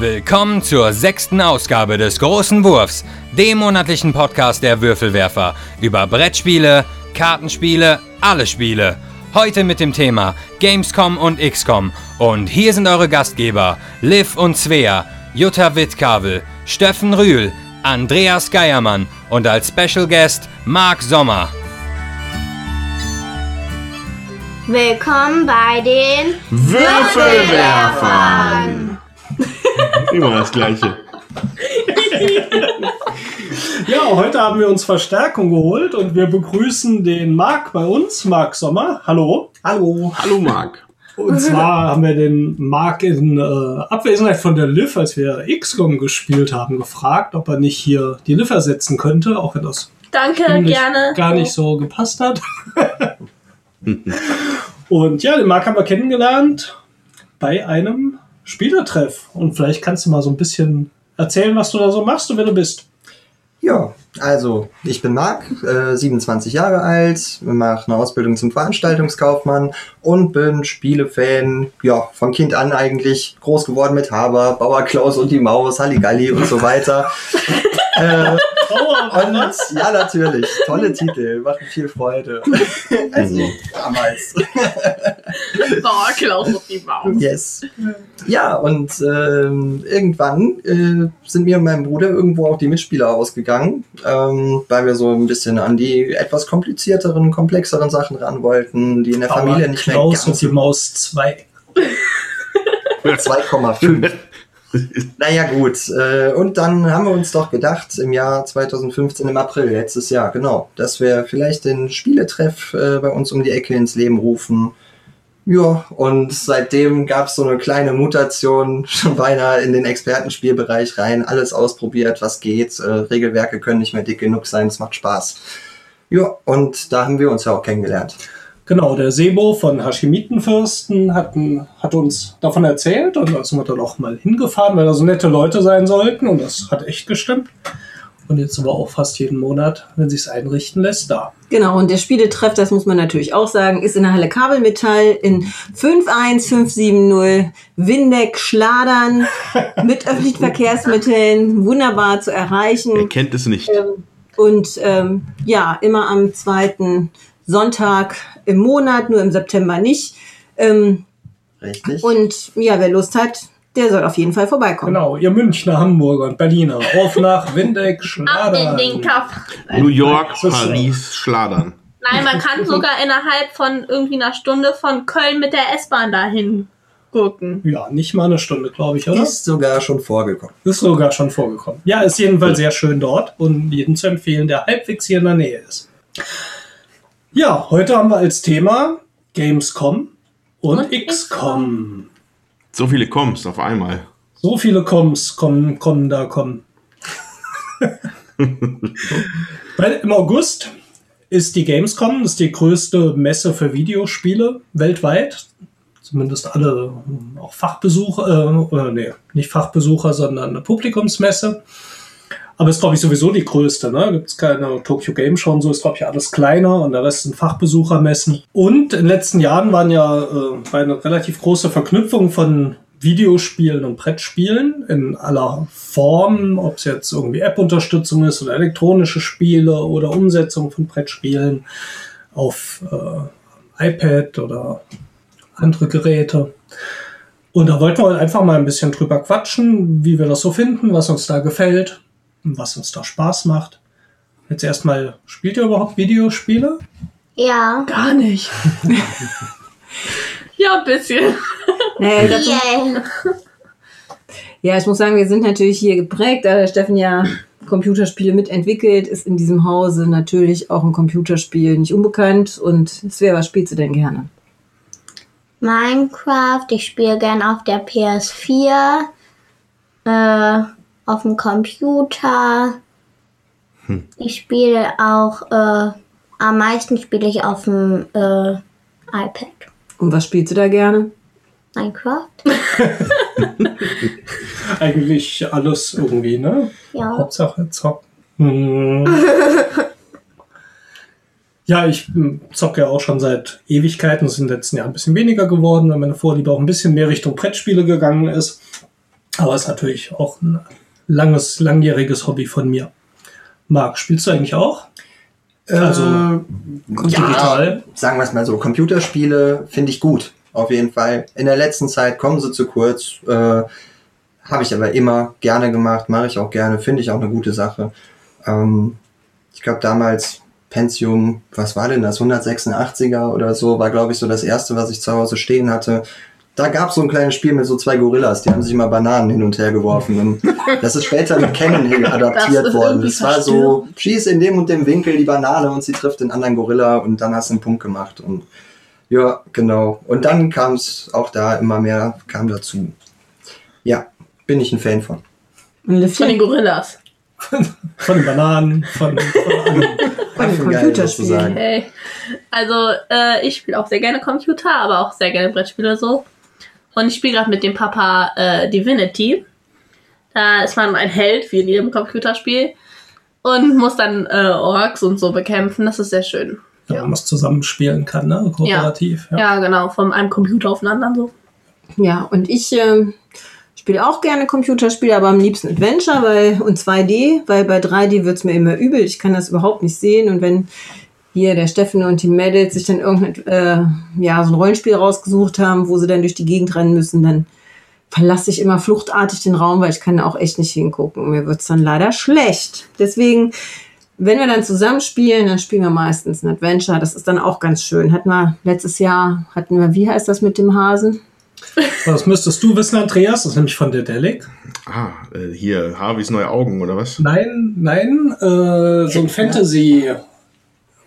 Willkommen zur sechsten Ausgabe des Großen Wurfs, dem monatlichen Podcast der Würfelwerfer über Brettspiele, Kartenspiele, alle Spiele. Heute mit dem Thema Gamescom und XCOM. Und hier sind eure Gastgeber Liv und Svea, Jutta Wittkabel, Steffen Rühl, Andreas Geiermann und als Special Guest Marc Sommer. Willkommen bei den Würfelwerfern. Immer das Gleiche. Ja, heute haben wir uns Verstärkung geholt und wir begrüßen den Marc bei uns, Marc Sommer. Hallo. Hallo. Hallo Marc. Und zwar haben wir den Marc in äh, Abwesenheit von der Liv, als wir XCOM gespielt haben, gefragt, ob er nicht hier die Liv ersetzen könnte, auch wenn das Danke, gerne. gar nicht so gepasst hat. und ja, den Marc haben wir kennengelernt bei einem Spielertreff. Und vielleicht kannst du mal so ein bisschen erzählen, was du da so machst und wer du bist. Ja, also ich bin Marc, äh, 27 Jahre alt, mache eine Ausbildung zum Veranstaltungskaufmann und bin Spielefan, ja, von Kind an eigentlich groß geworden mit Haber, Bauer Klaus und die Maus, Halligalli und so weiter. äh, und ja, natürlich, tolle Titel, machen viel Freude. also damals. Boah, Klaus auf die Maus. Yes. Ja, und ähm, irgendwann äh, sind mir und meinem Bruder irgendwo auch die Mitspieler ausgegangen, ähm, weil wir so ein bisschen an die etwas komplizierteren, komplexeren Sachen ran wollten, die in der Familie Aber nicht mehr Klaus und ganz die Maus 2. 2,5. naja, gut. Äh, und dann haben wir uns doch gedacht, im Jahr 2015, im April, letztes Jahr, genau, dass wir vielleicht den Spieletreff äh, bei uns um die Ecke ins Leben rufen. Ja, und seitdem gab es so eine kleine Mutation, schon beinahe in den Expertenspielbereich rein, alles ausprobiert, was geht. Äh, Regelwerke können nicht mehr dick genug sein, es macht Spaß. Ja, und da haben wir uns ja auch kennengelernt. Genau, der Sebo von Hashimitenfürsten hat, hat uns davon erzählt und da sind wir dann auch mal hingefahren, weil da so nette Leute sein sollten und das hat echt gestimmt. Und jetzt sind wir auch fast jeden Monat, wenn sich's einrichten lässt, da. Genau, und der Spieletreff, das muss man natürlich auch sagen, ist in der Halle Kabelmetall in 51570 Windeck Schladern mit öffentlichen Verkehrsmitteln wunderbar zu erreichen. Er kennt es nicht. Ähm, Und ähm, ja, immer am zweiten Sonntag im Monat, nur im September nicht. Ähm, Richtig? und ja, wer Lust hat, der soll auf jeden Fall vorbeikommen. Genau, ihr Münchner, Hamburger und Berliner. Auf nach Windeck, Ab in Schladern. den Kaff. New York. Paris, Schladern. Nein, man kann sogar innerhalb von irgendwie einer Stunde von Köln mit der S-Bahn dahin gucken. Ja, nicht mal eine Stunde, glaube ich, oder? Ist sogar schon vorgekommen. Ist sogar schon vorgekommen. Ja, ist jedenfalls sehr schön dort und jedem zu empfehlen, der halbwegs hier in der Nähe ist. Ja, heute haben wir als Thema Gamescom und, Und XCOM. So viele kommst auf einmal. So viele Coms kommen, kommen da, kommen. Weil im August ist die Gamescom, das ist die größte Messe für Videospiele weltweit. Zumindest alle, äh, auch Fachbesucher, äh, äh, nee, nicht Fachbesucher, sondern eine Publikumsmesse. Aber ist, glaube ich, sowieso die größte. Ne? Gibt es keine Tokyo Game Show und so, ist, glaube ich, alles kleiner und der Rest sind Fachbesuchermessen. Und in den letzten Jahren waren ja äh, eine relativ große Verknüpfung von Videospielen und Brettspielen in aller Form, ob es jetzt irgendwie App-Unterstützung ist oder elektronische Spiele oder Umsetzung von Brettspielen auf äh, iPad oder andere Geräte. Und da wollten wir halt einfach mal ein bisschen drüber quatschen, wie wir das so finden, was uns da gefällt was uns da Spaß macht. Jetzt erstmal, spielt ihr überhaupt Videospiele? Ja. Gar nicht. Ja, ein bisschen. Nee, dazu, Yay. ja, ich muss sagen, wir sind natürlich hier geprägt, da der Steffen ja Computerspiele mitentwickelt, ist in diesem Hause natürlich auch ein Computerspiel nicht unbekannt. Und Svea, was spielst du denn gerne? Minecraft, ich spiele gern auf der PS4, äh, auf dem Computer. Ich spiele auch, äh, am meisten spiele ich auf dem äh, iPad. Und was spielst du da gerne? Minecraft? Eigentlich alles irgendwie, ne? Ja. Hauptsache zocken. Hm. Ja, ich hm, zocke ja auch schon seit Ewigkeiten. Es ist in den letzten Jahren ein bisschen weniger geworden, weil meine Vorliebe auch ein bisschen mehr Richtung Brettspiele gegangen ist. Aber ist natürlich auch ein langes, langjähriges Hobby von mir. Marc, spielst du eigentlich auch? Also ja, digital? sagen wir es mal so, Computerspiele finde ich gut, auf jeden Fall. In der letzten Zeit kommen sie zu kurz, äh, habe ich aber immer gerne gemacht, mache ich auch gerne, finde ich auch eine gute Sache. Ähm, ich glaube damals Pentium, was war denn das, 186er oder so, war glaube ich so das erste, was ich zu Hause stehen hatte. Da gab es so ein kleines Spiel mit so zwei Gorillas, die haben sich immer Bananen hin und her geworfen. Und das ist später mit Cannon adaptiert ist worden. Das war so, schieß in dem und dem Winkel die Banane und sie trifft den anderen Gorilla und dann hast du einen Punkt gemacht. Und ja, genau. Und dann kam es auch da immer mehr, kam dazu. Ja, bin ich ein Fan von. Von den Gorillas. Von den Bananen, von, von von Computerspielen. Hey. Also, äh, ich spiele auch sehr gerne Computer, aber auch sehr gerne Brettspiele so. Und ich spiele gerade mit dem Papa äh, Divinity. Da ist man ein Held, wie in jedem Computerspiel. Und muss dann äh, Orks und so bekämpfen. Das ist sehr schön. Ja, man was zusammenspielen kann, ne? Kooperativ. Ja. Ja, genau, von einem Computer auf den anderen so. Ja, und ich ähm, spiele auch gerne Computerspiele, aber am liebsten Adventure weil, und 2D, weil bei 3D wird's mir immer übel. Ich kann das überhaupt nicht sehen. Und wenn hier der Steffen und die Mädels sich dann irgendein, äh, ja, so ein Rollenspiel rausgesucht haben, wo sie dann durch die Gegend rennen müssen, dann verlasse ich immer fluchtartig den Raum, weil ich kann da auch echt nicht hingucken. Mir wird's dann leider schlecht. Deswegen, wenn wir dann zusammen spielen, dann spielen wir meistens ein Adventure. Das ist dann auch ganz schön. Hatten wir letztes Jahr, hatten wir, wie heißt das mit dem Hasen? Das müsstest du wissen, Andreas. Das ist nämlich von Dedelic. Ah, äh, hier, Harveys neue Augen, oder was? Nein, nein, äh, so ein Fantasy.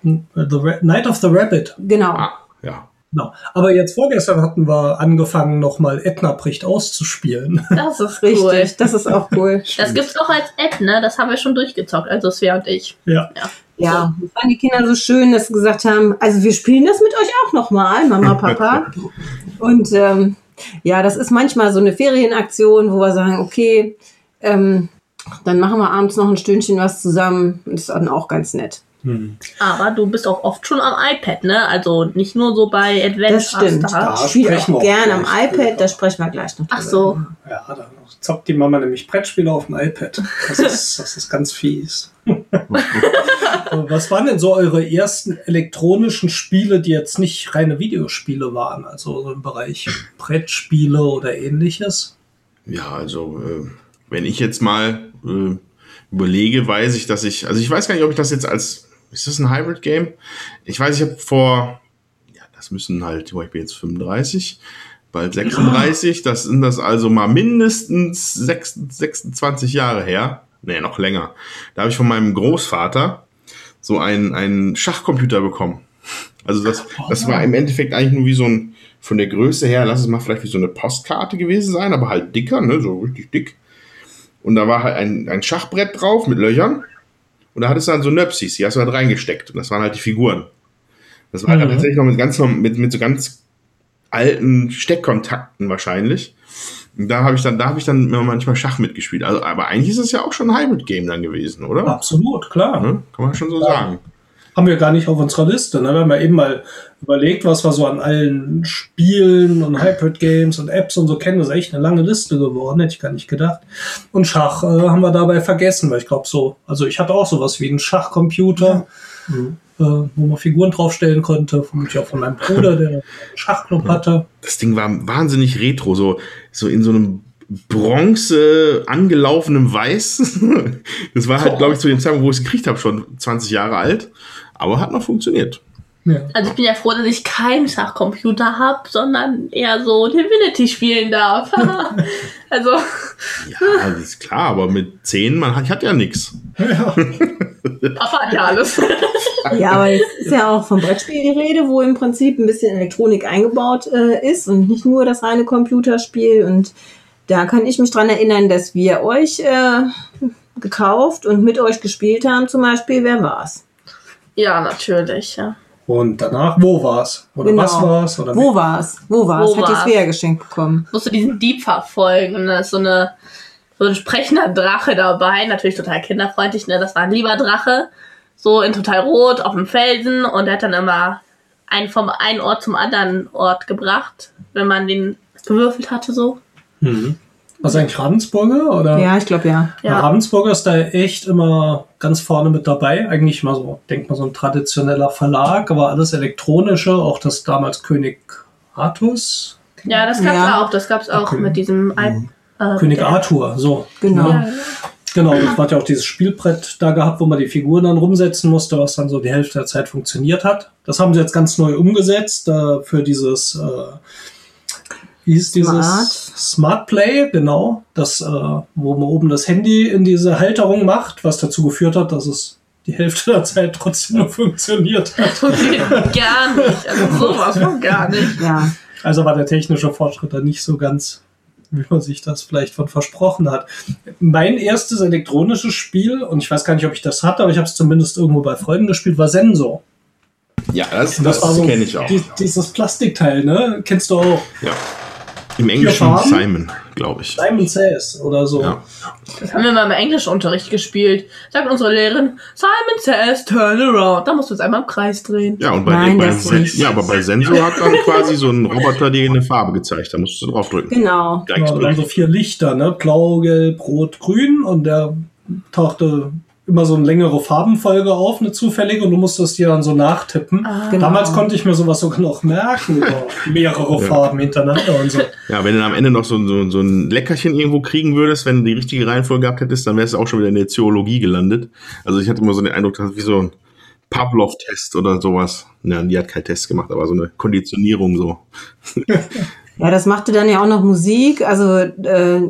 The Night of the Rabbit. Genau. Ah, ja. Genau. Aber jetzt vorgestern hatten wir angefangen, nochmal Edna bricht auszuspielen. Das ist Richtig, cool. das ist auch cool. Das gibt's auch als App, ne? Das haben wir schon durchgezockt, also Svea und ich. ja. Ja, das fanden die Kinder so schön, dass sie gesagt haben, also wir spielen das mit euch auch nochmal, Mama, Papa. Und ähm, ja, das ist manchmal so eine Ferienaktion, wo wir sagen, okay, ähm, dann machen wir abends noch ein Stündchen was zusammen. Und das ist dann auch ganz nett. Aber du bist auch oft schon am iPad, ne? Also nicht nur so bei Adventure Das stimmt. Star. Da Ich spiele auch gerne am iPad, da sprechen wir gleich noch Ach drüber. so. Ja, dann zockt die Mama nämlich Brettspiele auf dem iPad. Das ist, das ist ganz fies. Was waren denn so eure ersten elektronischen Spiele, die jetzt nicht reine Videospiele waren? Also so im Bereich Brettspiele oder ähnliches? Ja, also, äh, wenn ich jetzt mal äh, überlege, weiß ich, dass ich, also ich weiß gar nicht, ob ich das jetzt als, ist das ein Hybrid-Game? Ich weiß, ich habe vor, ja, das müssen halt, oh, ich bin jetzt 35, bald 36, das sind das also mal mindestens 6, 26 Jahre her. Nee, noch länger. Da habe ich von meinem Großvater so einen, einen Schachcomputer bekommen. Also das, das war im Endeffekt eigentlich nur wie so ein, von der Größe her, lass es mal vielleicht wie so eine Postkarte gewesen sein, aber halt dicker, ne, so richtig dick. Und da war halt ein, ein Schachbrett drauf mit Löchern. Und da hattest du dann so Nöpsis, die hast du halt reingesteckt. Und das waren halt die Figuren. Das war dann Mhm. tatsächlich noch mit ganz mit, mit so ganz alten Steckkontakten wahrscheinlich. Und da habe ich dann, da habe ich dann manchmal Schach mitgespielt. Also, aber eigentlich ist es ja auch schon ein Hybrid-Game dann gewesen, oder? Absolut, klar. Ne? Kann man schon so sagen. Haben wir gar nicht auf unserer Liste. Ne? Wir haben ja eben mal überlegt, was wir so an allen Spielen und Hybrid-Games und Apps und so kennen. Das ist echt eine lange Liste geworden, hätte ich gar nicht gedacht. Und Schach äh, haben wir dabei vergessen, weil ich glaube so, also ich hatte auch sowas wie einen Schachcomputer, äh, wo man Figuren draufstellen konnte, vermutlich auch von meinem Bruder, der einen Schachclub hatte. Das Ding war wahnsinnig retro, so, so in so einem Bronze angelaufenem Weiß. Das war halt, glaube ich, zu dem Zeitpunkt, wo ich es gekriegt habe, schon 20 Jahre alt. Aber hat noch funktioniert. Ja. Also ich bin ja froh, dass ich keinen Schachcomputer habe, sondern eher so Divinity spielen darf. also, Ja, das ist klar, aber mit 10, man hat, ich hatte ja nichts. Papa hat ja alles. Ja, aber jetzt ist ja auch vom Brettspiel die Rede, wo im Prinzip ein bisschen Elektronik eingebaut äh, ist und nicht nur das reine Computerspiel. Und da kann ich mich dran erinnern, dass wir euch äh, gekauft und mit euch gespielt haben, zum Beispiel. Wer war's? ja, natürlich, ja. Und danach, wo war's? Oder Genau. was war's? Oder Wo war's? Wo war's? Wo Hat die war's? Svea geschenkt bekommen. Musst du diesen Dieb verfolgen. Und da ist so eine so ein sprechender Drache dabei, natürlich total kinderfreundlich, ne? Das war ein lieber Drache, so in total rot auf dem Felsen und der hat dann immer einen vom einen Ort zum anderen Ort gebracht, wenn man den gewürfelt hatte so. Mhm. Was eigentlich Ravensburger? Oder? Ja, ich glaube ja. Ja. Ravensburger ist da echt immer ganz vorne mit dabei. Eigentlich mal so, denk mal so ein traditioneller Verlag, aber alles elektronische, auch das damals König Artus. Ja, das gab's Ja. auch. Das gab's auch Okay. mit diesem I äh, König der- Arthur, so. Genau. Ja, Genau, das hat ja auch dieses Spielbrett da gehabt, wo man die Figuren dann rumsetzen musste, was dann so die Hälfte der Zeit funktioniert hat. Das haben sie jetzt ganz neu umgesetzt äh, für dieses, äh, wie hieß dieses Smart. Smart Play, genau, das, äh, wo man oben das Handy in diese Halterung macht, was dazu geführt hat, dass es die Hälfte der Zeit trotzdem nur funktioniert hat. gar nicht. Also sowas von gar nicht. Ja. Also war der technische Fortschritt da nicht so ganz, wie man sich das vielleicht von versprochen hat. Mein erstes elektronisches Spiel, und ich weiß gar nicht, ob ich das hatte, aber ich habe es zumindest irgendwo bei Freunden gespielt, war Sensor. Ja, das, Und das, so kenne ich auch. die- dieses Plastikteil, ne? Kennst du auch? Ja. Im Englischen? Simon, glaube ich. Simon Says oder so. Ja. Das haben wir mal im Englischunterricht gespielt. Sagt unsere Lehrerin, Simon says, turn around. Da musst du uns einmal im Kreis drehen. Ja, und bei, Nein, bei das Sen ja, aber bei Sensor hat dann quasi so ein Roboter dir eine Farbe gezeigt. Da musst du draufdrücken. Genau. Gleich Genau, dann so drücken. vier Lichter, ne? Blau, Gelb, Rot, Grün und der tauchte immer so eine längere Farbenfolge auf, eine zufällige, und du musstest die dann so nachtippen. Genau. Damals konnte ich mir sowas sogar noch merken, über mehrere Farben hintereinander und so. Ja, wenn du dann am Ende noch so, so, so ein Leckerchen irgendwo kriegen würdest, wenn du die richtige Reihenfolge gehabt hättest, dann wärst du auch schon wieder in der Zoologie gelandet. Also ich hatte immer so den Eindruck, das ist wie so ein Pavlov-Test oder sowas. Ja, die hat keinen Test gemacht, aber so eine Konditionierung so. Ja, das machte dann ja auch noch Musik. Also äh,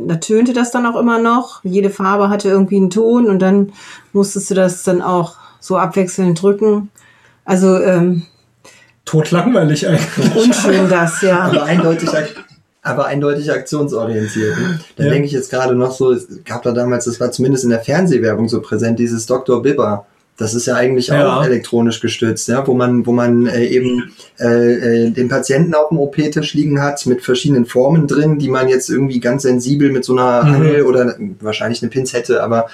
da tönte das dann auch immer noch. Jede Farbe hatte irgendwie einen Ton und dann musstest du das dann auch so abwechselnd drücken. Also ähm, Totlangweilig eigentlich. unschön das, ja. aber eindeutig, aber eindeutig aktionsorientiert. ne? Da Ja. denke ich jetzt gerade noch so, es gab da damals, das war zumindest in der Fernsehwerbung so präsent, dieses Dr. Bibber. Das ist ja eigentlich Ja. auch elektronisch gestützt, ja, wo man, wo man äh, eben äh, äh, den Patienten auf dem OP-Tisch liegen hat mit verschiedenen Formen drin, die man jetzt irgendwie ganz sensibel mit so einer Mhm. Angel oder wahrscheinlich eine Pinzette, aber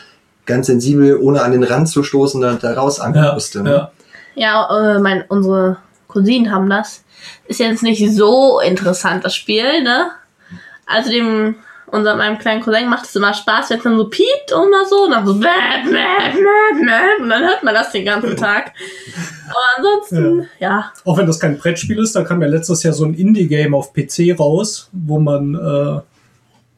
ganz sensibel, ohne an den Rand zu stoßen, da, da rausangeln Ja, musste. ne? ja. Ja, äh, mein, unsere Cousinen haben das. Ist jetzt nicht so interessant, das Spiel, ne? Also dem, unserem meinem kleinen Cousin macht es immer Spaß, wenn es dann so piept und mal so, und dann so bäh, bäh, bäh, bäh, und dann hört man das den ganzen Tag. Aber ansonsten, ja. Auch wenn das kein Brettspiel ist, da kam ja letztes Jahr so ein Indie-Game auf PC raus, wo man äh,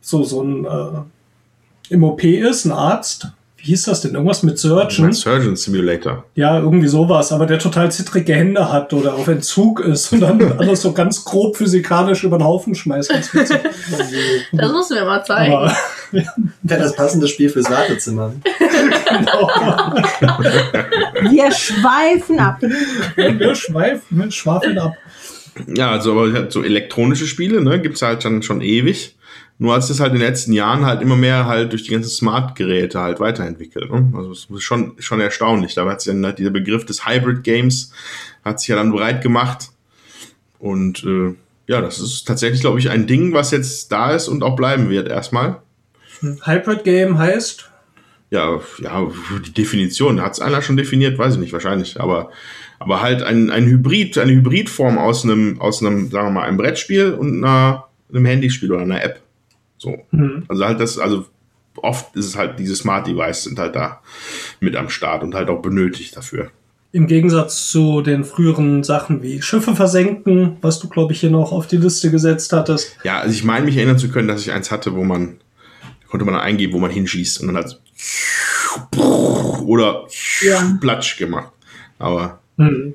so, so ein äh, im OP ist, ein Arzt. Wie hieß das denn? Irgendwas mit Surgeon? Surgeon Simulator. Ja, irgendwie sowas, aber der total zittrige Hände hat oder auf Entzug ist und dann alles so ganz grob physikalisch über den Haufen schmeißt. Ganz witzig. Das musst du mir mal zeigen. aber Wäre das passende Spiel fürs Wartezimmer. Wir schweifen ab. wir schweifen, wir schwafeln ab. Ja, also aber so elektronische Spiele, ne, gibt's halt dann schon ewig. Nur hat es das halt in den letzten Jahren halt immer mehr halt durch die ganzen Smart-Geräte halt weiterentwickelt. Ne? Also es ist schon, schon erstaunlich. Da hat sich dann halt dieser Begriff des Hybrid Games hat sich ja dann breit gemacht. Und äh, ja, das ist tatsächlich, glaube ich, ein Ding, was jetzt da ist und auch bleiben wird erstmal. Hybrid Game heißt, Ja, ja, die Definition, hat es einer schon definiert, weiß ich nicht, wahrscheinlich. Aber, aber halt ein, ein Hybrid, eine Hybridform aus einem, aus einem, sagen wir mal, einem Brettspiel und einer, einem Handyspiel oder einer App. So. hm, Also halt das, also oft ist es halt, diese Smart Devices sind halt da mit am Start und halt auch benötigt dafür. im Gegensatz zu den früheren Sachen wie Schiffe versenken, was du, glaube ich, hier noch auf die Liste gesetzt hattest. Ja, also ich meine mich erinnern zu können, dass ich eins hatte, wo man, konnte man eingeben, wo man hinschießt und dann hat oder Ja. Platsch gemacht. Aber Hm.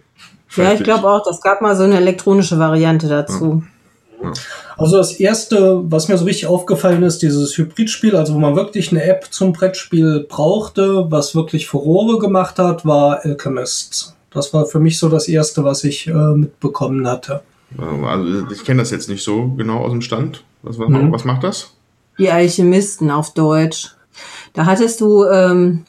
Ja, ich glaube auch, das gab mal so eine elektronische Variante dazu. Also das erste, was mir so richtig aufgefallen ist, dieses Hybridspiel, also wo man wirklich eine App zum Brettspiel brauchte, was wirklich Furore gemacht hat, war Alchemist. Das war für mich so das erste, was ich äh, mitbekommen hatte. also ich kenne das jetzt nicht so genau aus dem Stand. Was, was, Mhm. was macht das? Die Alchemisten auf Deutsch. Da hattest du, ähm,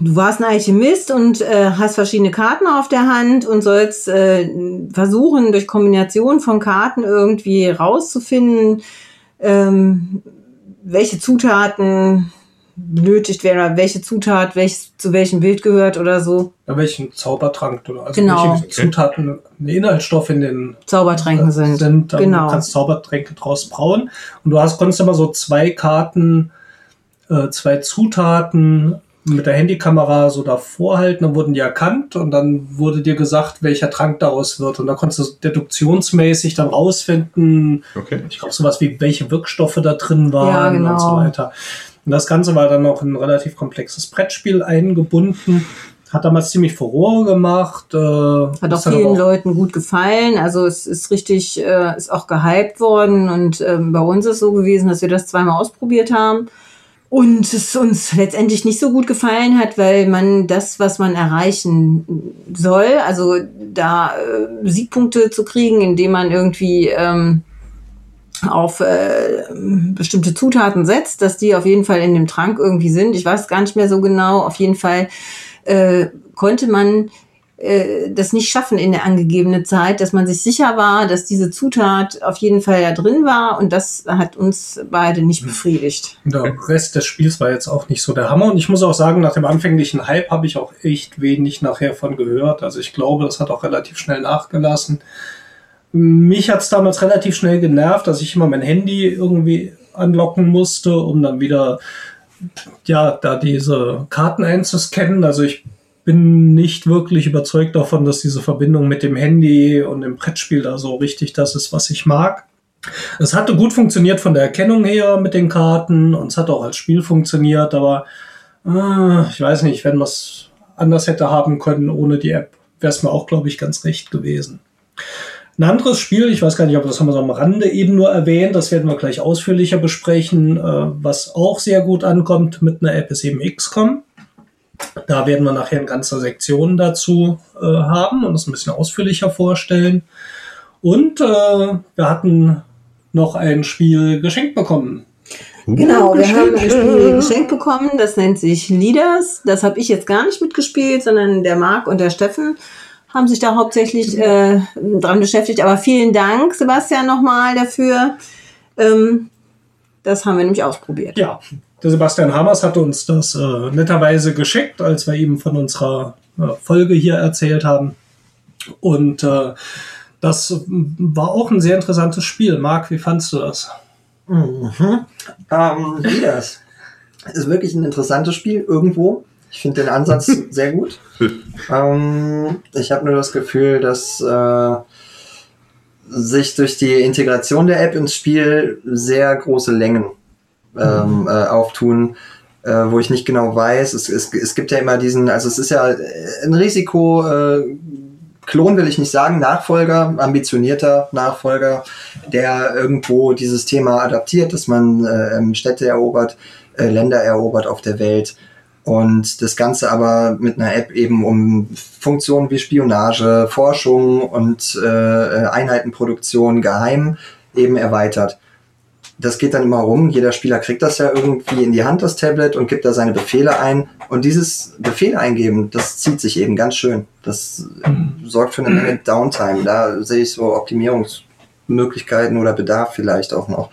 du warst ein Alchemist und äh, hast verschiedene Karten auf der Hand und sollst äh, versuchen, durch Kombination von Karten irgendwie rauszufinden, ähm, welche Zutaten benötigt werden oder welche Zutat welches, zu welchem Bild gehört oder so. Ja, welchen Zaubertrank oder also Genau. welche Zutaten, Inhaltsstoffe in den Zaubertränken sind. sind dann Genau. du kannst Zaubertränke draus brauen. Und du hast, konntest immer so zwei Karten, äh, zwei Zutaten mit der Handykamera so davor halten, dann wurden die erkannt und dann wurde dir gesagt, welcher Trank daraus wird. Und da konntest du deduktionsmäßig dann rausfinden, Okay. ich glaube sowas wie welche Wirkstoffe da drin waren Ja, genau. und so weiter. Und das Ganze war dann noch ein relativ komplexes Brettspiel eingebunden. Hat damals ziemlich Furore gemacht. Äh, Hat auch vielen auch- Leuten gut gefallen. Also es ist richtig, äh, ist auch gehypt worden und ähm, bei uns ist so gewesen, dass wir das zweimal ausprobiert haben und es uns letztendlich nicht so gut gefallen hat, weil man das, was man erreichen soll, also da äh, Siegpunkte zu kriegen, indem man irgendwie ähm, auf äh, bestimmte Zutaten setzt, dass die auf jeden Fall in dem Trank irgendwie sind. Ich weiß gar nicht mehr so genau. Auf jeden Fall äh, konnte man äh, das nicht schaffen in der angegebenen Zeit, dass man sich sicher war, dass diese Zutat auf jeden Fall da drin war und das hat uns beide nicht befriedigt. Der Rest des Spiels war jetzt auch nicht so der Hammer. Und ich muss auch sagen, nach dem anfänglichen Hype habe ich auch echt wenig nachher von gehört. Also ich glaube, das hat auch relativ schnell nachgelassen. Mich hat es damals relativ schnell genervt, dass ich immer mein Handy irgendwie anlocken musste, um dann wieder ja, da diese Karten einzuscannen. Also ich bin nicht wirklich überzeugt davon, dass diese Verbindung mit dem Handy und dem Brettspiel da so richtig das ist, was ich mag. Es hatte gut funktioniert von der Erkennung her mit den Karten und es hat auch als Spiel funktioniert, aber äh, ich weiß nicht, wenn man es anders hätte haben können ohne die App, wäre es mir auch, glaube ich, ganz recht gewesen. Ein anderes Spiel, ich weiß gar nicht, ob das haben wir so am Rande eben nur erwähnt, das werden wir gleich ausführlicher besprechen, äh, was auch sehr gut ankommt mit einer App ist eben XCOM. Da werden wir nachher eine ganze Sektion dazu äh, haben und das ein bisschen ausführlicher vorstellen. Und äh, wir hatten noch ein Spiel geschenkt bekommen. Genau, wir haben ein Spiel geschenkt bekommen, das nennt sich Leaders. Das habe ich jetzt gar nicht mitgespielt, sondern der Marc und der Steffen haben sich da hauptsächlich äh, dran beschäftigt. Aber vielen Dank, Sebastian, nochmal dafür. Ähm, das haben wir nämlich ausprobiert. Ja, der Sebastian Hamers hatte uns das äh, netterweise geschickt, als wir ihm von unserer äh, Folge hier erzählt haben. Und äh, das war auch ein sehr interessantes Spiel. Marc, wie fandst du das? Mhm. Ähm, Leaders. Ist wirklich ein interessantes Spiel irgendwo. Ich finde den Ansatz sehr gut. Ähm, ich habe nur das Gefühl, dass äh, sich durch die Integration der App ins Spiel sehr große Längen ähm, äh, auftun, äh, wo ich nicht genau weiß. Es, es, es gibt ja immer diesen, also es ist ja ein Risiko, äh, Klon will ich nicht sagen, Nachfolger, ambitionierter Nachfolger, der irgendwo dieses Thema adaptiert, dass man äh, Städte erobert, äh, Länder erobert auf der Welt und das Ganze aber mit einer App eben um Funktionen wie Spionage, Forschung und äh, Einheitenproduktion geheim eben erweitert. Das geht dann immer rum. Jeder Spieler kriegt das ja irgendwie in die Hand, das Tablet, und gibt da seine Befehle ein. Und dieses Befehle eingeben, das zieht sich eben ganz schön. Das sorgt für eine Menge Downtime. Da sehe ich so Optimierungsmöglichkeiten oder Bedarf vielleicht auch noch.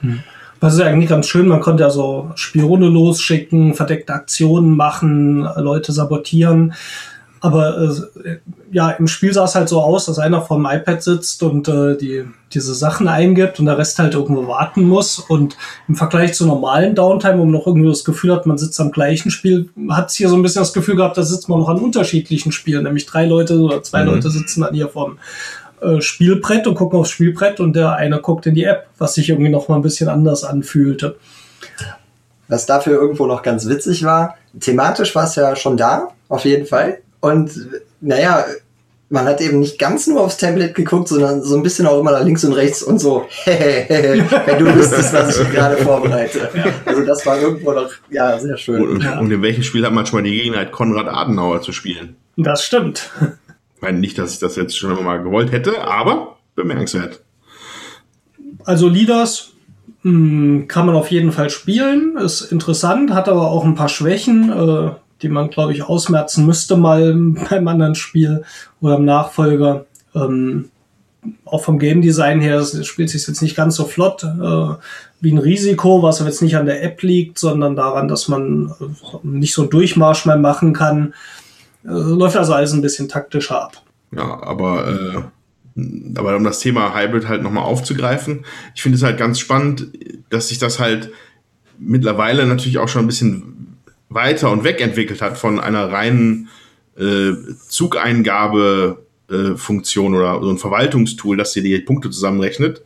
Das ist ja eigentlich ganz schön. Man konnte ja so Spione losschicken, verdeckte Aktionen machen, Leute sabotieren. Aber äh, ja, im Spiel sah es halt so aus, dass einer vorm iPad sitzt und äh, die, diese Sachen eingibt und der Rest halt irgendwo warten muss. Und im Vergleich zu normalen Downtime, wo man noch irgendwie das Gefühl hat, man sitzt am gleichen Spiel, hat es hier so ein bisschen das Gefühl gehabt, da sitzt man noch an unterschiedlichen Spielen. Nämlich drei Leute oder zwei Mhm. Leute sitzen dann hier vorm äh, Spielbrett und gucken aufs Spielbrett und der eine guckt in die App, was sich irgendwie noch mal ein bisschen anders anfühlte. Was dafür irgendwo noch ganz witzig war, thematisch war es ja schon da, auf jeden Fall. Und naja, man hat eben nicht ganz nur aufs Tablet geguckt, sondern so ein bisschen auch immer nach links und rechts und so, wenn du wüsstest, was ich gerade vorbereite. Also das war irgendwo noch, ja, sehr schön. Und, und in welchem Spiel hat man schon mal die Gelegenheit, Konrad Adenauer zu spielen? Das stimmt. Ich meine nicht, dass ich das jetzt schon mal gewollt hätte, aber bemerkenswert. Also Leaders mh, kann man auf jeden Fall spielen, ist interessant, hat aber auch ein paar Schwächen, äh, die man, glaube ich, ausmerzen müsste mal beim anderen Spiel oder im Nachfolger. Ähm, auch vom Game Design her es spielt sich jetzt nicht ganz so flott äh, wie ein Risiko, was jetzt nicht an der App liegt, sondern daran, dass man äh, nicht so einen Durchmarsch mehr machen kann. Äh, läuft also alles ein bisschen taktischer ab. Ja, aber, äh, aber um das Thema Hybrid halt nochmal aufzugreifen, ich finde es halt ganz spannend, dass sich das halt mittlerweile natürlich auch schon ein bisschen weiter und wegentwickelt hat von einer reinen äh, Zugeingabe-Funktion äh, oder so ein Verwaltungstool, das dir die Punkte zusammenrechnet.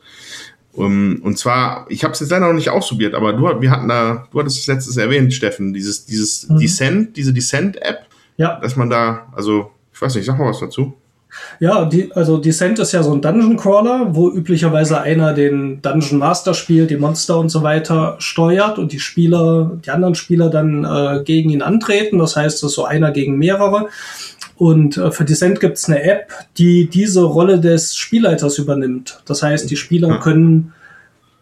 Um, und zwar, ich habe es jetzt leider noch nicht ausprobiert, aber du, wir hatten da, du hattest es letztes erwähnt, Steffen, dieses, dieses Mhm. Descent, diese Descent-App, Ja, dass man da, also, ich weiß nicht, sag mal was dazu. Ja, die, also Descent ist ja so ein Dungeon Crawler, wo üblicherweise einer den Dungeon Master spielt, die Monster und so weiter steuert und die Spieler, die anderen Spieler dann äh, gegen ihn antreten. Das heißt, es ist so einer gegen mehrere. Und äh, für Descent gibt es eine App, die diese Rolle des Spielleiters übernimmt. Das heißt, die Spieler können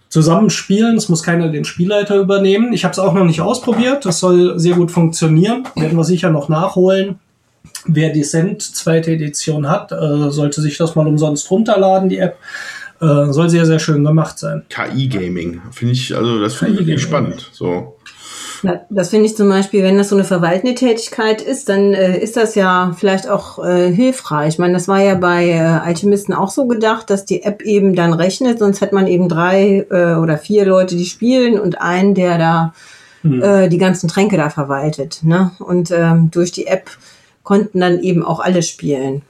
zusammen spielen. Es muss keiner den Spielleiter übernehmen. Ich habe es auch noch nicht ausprobiert. Das soll sehr gut funktionieren. Werden wir sicher noch nachholen. Wer Descent zweite Edition hat, äh, sollte sich das mal umsonst runterladen, die App. Äh, soll sehr, sehr schön gemacht sein. KI-Gaming, finde ich, also, das finde ich wirklich spannend, so. Na, Das finde ich zum Beispiel, wenn das so eine verwaltende Tätigkeit ist, dann äh, ist das ja vielleicht auch äh, hilfreich. Ich meine, das war ja bei äh, Alchemisten auch so gedacht, dass die App eben dann rechnet, sonst hätte man eben drei äh, oder vier Leute, die spielen und einen, der da Hm. äh, die ganzen Tränke da verwaltet. Ne? Und ähm, durch die App konnten dann eben auch alle spielen.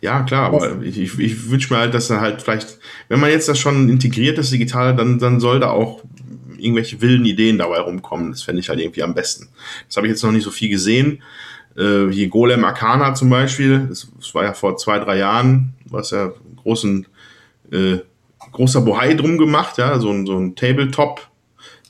Ja, klar, aber ich, ich, ich wünsche mir halt, dass er halt vielleicht, wenn man jetzt das schon integriert, das Digitale, dann, dann soll da auch irgendwelche wilden Ideen dabei rumkommen. Das fände ich halt irgendwie am besten. Das habe ich jetzt noch nicht so viel gesehen. Äh, hier Golem Arcana zum Beispiel, das, das war ja vor zwei, drei Jahren, was ja einen großen, äh, großer Bohai drum gemacht, ja, so ein, so ein Tabletop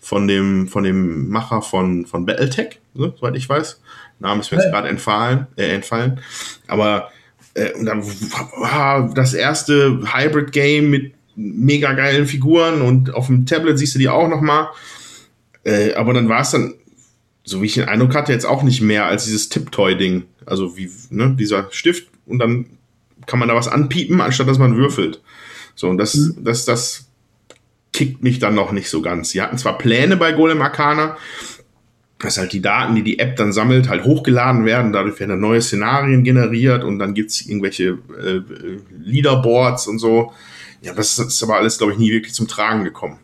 von dem, von dem Macher von, von Battletech, ne, soweit ich weiß. Name ist mir jetzt gerade entfallen, äh, entfallen. Aber äh, und dann war das erste Hybrid-Game mit mega geilen Figuren und auf dem Tablet siehst du die auch noch mal. Äh, aber dann war es dann, so wie ich den Eindruck hatte, jetzt auch nicht mehr als dieses Tipptoy-Ding. Also wie, ne, dieser Stift und dann kann man da was anpiepen, anstatt dass man würfelt. So, und das, das, das kickt mich dann noch nicht so ganz. Sie hatten zwar Pläne bei Golem Arcana, dass halt die Daten, die die App dann sammelt, halt hochgeladen werden. Dadurch werden dann neue Szenarien generiert und dann gibt's irgendwelche äh, äh, Leaderboards und so. Ja, das ist aber alles, glaube ich, nie wirklich zum Tragen gekommen.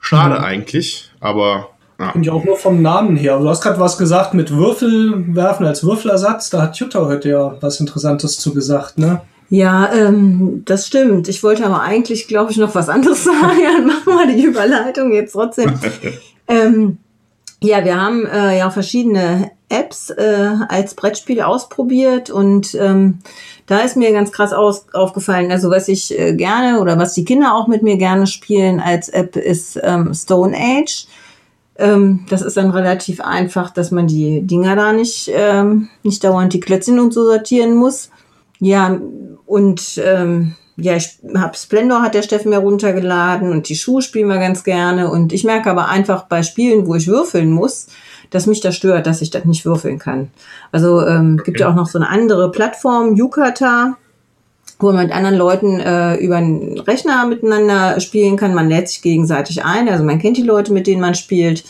Schade Mhm. eigentlich, aber ja. Und ja auch nur vom Namen her. Du hast gerade was gesagt mit Würfelwerfen als Würfelersatz. Da hat Jutta heute ja was Interessantes zu gesagt, ne? Ja, ähm, das stimmt. Ich wollte aber eigentlich, glaube ich, noch was anderes sagen. Dann machen wir die Überleitung jetzt trotzdem. ähm, ja, wir haben äh, ja verschiedene Apps äh, als Brettspiel ausprobiert und ähm, da ist mir ganz krass aus, aufgefallen, also was ich äh, gerne oder was die Kinder auch mit mir gerne spielen als App ist ähm, Stone Age. Ähm, das ist dann relativ einfach, dass man die Dinger da nicht, ähm, nicht dauernd die Klötzchen und so sortieren muss. Ja, und ähm, ja, ich habe Splendor hat der Steffen mir runtergeladen und die Schuhe spielen wir ganz gerne. Und ich merke aber einfach bei Spielen, wo ich würfeln muss, dass mich das stört, dass ich das nicht würfeln kann. Also ähm, gibt ja auch noch so eine andere Plattform, Yukata, wo man mit anderen Leuten äh, über einen Rechner miteinander spielen kann. Man lädt sich gegenseitig ein. Also man kennt die Leute, mit denen man spielt,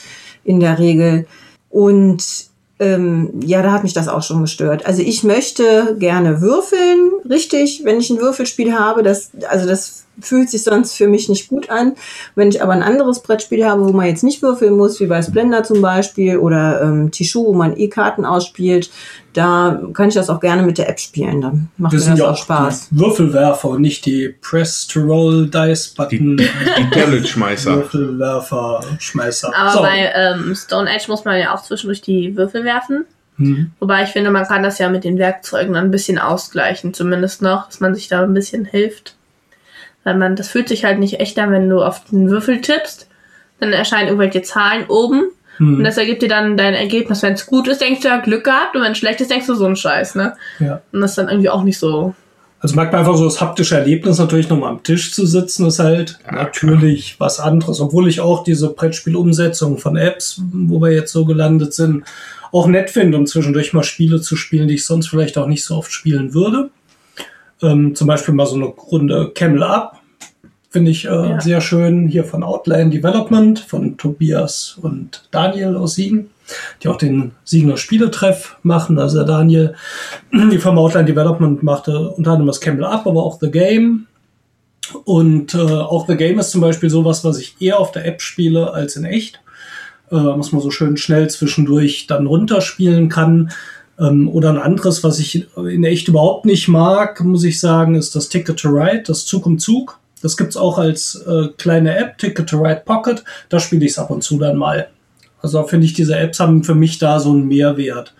in der Regel. Und ähm, ja, da hat mich das auch schon gestört. Also ich möchte gerne würfeln, richtig, wenn ich ein Würfelspiel habe. Das, also das fühlt sich sonst für mich nicht gut an. Wenn ich aber ein anderes Brettspiel habe, wo man jetzt nicht würfeln muss, wie bei Splendor zum Beispiel oder ähm, Tishu, wo man E-Karten ausspielt, da kann ich das auch gerne mit der App spielen. Dann macht mir Das sind das ja auch auch Spaß. die Würfelwerfer und nicht die Press to Roll Dice Button. Die Tablet-Schmeißer. Würfelwerfer, Schmeißer. Aber So. bei ähm, Stone Age muss man ja auch zwischendurch die Würfel werfen. Hm. Wobei ich finde, man kann das ja mit den Werkzeugen dann ein bisschen ausgleichen, zumindest noch, dass man sich da ein bisschen hilft. Weil man, das fühlt sich halt nicht echt an, wenn du auf den Würfel tippst, dann erscheinen irgendwelche Zahlen oben und Hm. das ergibt dir dann dein Ergebnis. Wenn es gut ist, denkst du ja Glück gehabt und wenn es schlecht ist, denkst du so ein Scheiß, ne? Ja. Und das ist dann irgendwie auch nicht so. Also merkt man einfach so das haptische Erlebnis natürlich nochmal am Tisch zu sitzen, ist halt natürlich was anderes. Obwohl ich auch diese Brettspielumsetzung von Apps, wo wir jetzt so gelandet sind, auch nett finde, um zwischendurch mal Spiele zu spielen, die ich sonst vielleicht auch nicht so oft spielen würde. Ähm, zum Beispiel mal so eine Runde Camel Up. Finde ich äh, Ja. sehr schön. Hier von Outline Development, von Tobias und Daniel aus Siegen, die auch den Siegener Spieletreff machen. Also der Daniel, die Firma Outline Development machte unter anderem das Campbell Up, aber auch The Game. Und äh, auch The Game ist zum Beispiel sowas, was ich eher auf der App spiele als in echt. Äh, was man so schön schnell zwischendurch dann runterspielen kann. Ähm, oder ein anderes, was ich in echt überhaupt nicht mag, muss ich sagen, ist das Ticket to Ride, das Zug um Zug. Das gibt's auch als äh, kleine App, Ticket to Ride Pocket. Da spiele ich es ab und zu dann mal. Also finde ich, diese Apps haben für mich da so einen Mehrwert.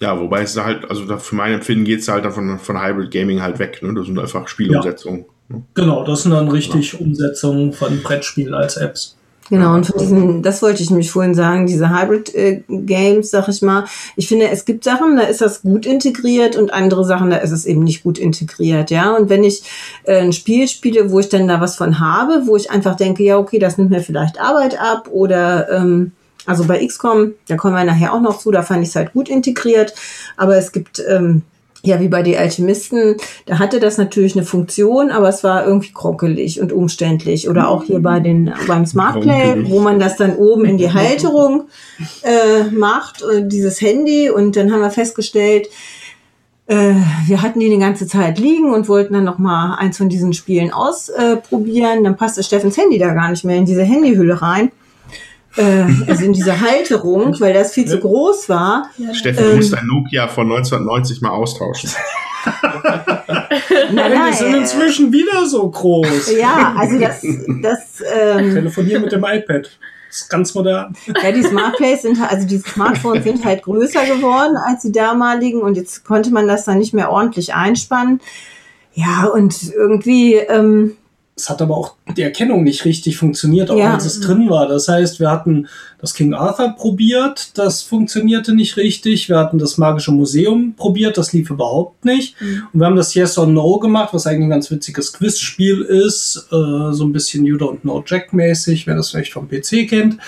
Ja, wobei es da halt, also da für mein Empfinden geht es halt dann von, von Hybrid Gaming halt weg. Ne? Das sind einfach Spielumsetzungen. ne? Genau, das sind dann richtig Umsetzungen von Brettspielen als Apps. Genau, und von diesen, das wollte ich nämlich vorhin sagen, diese Hybrid-Games, sag ich mal. Ich finde, es gibt Sachen, da ist das gut integriert und andere Sachen, da ist es eben nicht gut integriert, ja. Und wenn ich äh, ein Spiel spiele, wo ich dann da was von habe, wo ich einfach denke, ja, okay, das nimmt mir vielleicht Arbeit ab oder ähm, also bei XCOM, da kommen wir nachher auch noch zu, da fand ich es halt gut integriert, aber es gibt ähm, ja, wie bei die Alchemisten, da hatte das natürlich eine Funktion, aber es war irgendwie krockelig und umständlich. Oder auch hier bei den, beim Smartplay, wo man das dann oben in die Halterung äh, macht, äh, dieses Handy. Und dann haben wir festgestellt, äh, wir hatten die die ganze Zeit liegen und wollten dann noch mal eins von diesen Spielen ausprobieren. Dann passte Steffens Handy da gar nicht mehr in diese Handyhülle rein. Äh, also in diese Halterung, weil das viel zu groß war. Steffen, du musst dein Nokia von 1990 mal austauschen. Nein, Die sind inzwischen wieder so groß. Ja, also das, das ähm, Telefonieren mit dem iPad. Das ist ganz modern. ja, die Smartplays sind halt- also die Smartphones sind halt größer geworden als die damaligen und jetzt konnte man das dann nicht mehr ordentlich einspannen. Ja, und irgendwie, ähm, Es hat aber auch die Erkennung nicht richtig funktioniert, auch Ja. als es drin war. Das heißt, wir hatten das King Arthur probiert, das funktionierte nicht richtig. Wir hatten das Magische Museum probiert, das lief überhaupt nicht. Und wir haben das Yes or No gemacht, was eigentlich ein ganz witziges Quizspiel ist, äh, so ein bisschen You Don't Know Jack mäßig, wer das vielleicht vom PC kennt.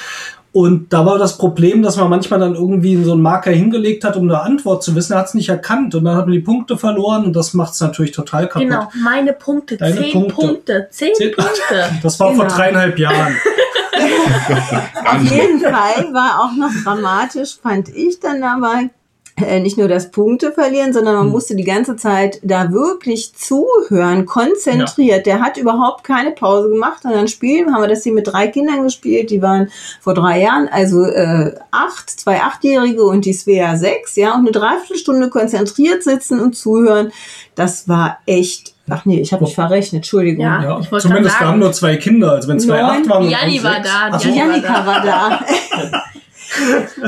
Und da war das Problem, dass man manchmal dann irgendwie so einen Marker hingelegt hat, um eine Antwort zu wissen. Er hat es nicht erkannt und dann hat man die Punkte verloren und das macht es natürlich total kaputt. Genau, meine Punkte, Deine zehn Punkte. Punkte, zehn Zehn- Punkte. Das war vor Genau. dreieinhalb Jahren. auf jeden Fall war auch noch dramatisch, fand ich dann dabei, äh, nicht nur das Punkte verlieren, sondern man musste die ganze Zeit da wirklich zuhören, konzentriert. Der hat überhaupt keine Pause gemacht. Und dann spielen haben wir das hier mit drei Kindern gespielt, die waren vor drei Jahren, also äh, acht, zwei Achtjährige und die Svea sechs, ja, und eine Dreiviertelstunde konzentriert sitzen und zuhören. Das war echt, ach nee, ich habe mich verrechnet, Entschuldigung. Ja. Ja, ich wollte zumindest gerade wir haben sagen. nur zwei Kinder. Also wenn zwei Neun. acht waren, Die und Janni war da, Ach so, Die Janni Janika war da.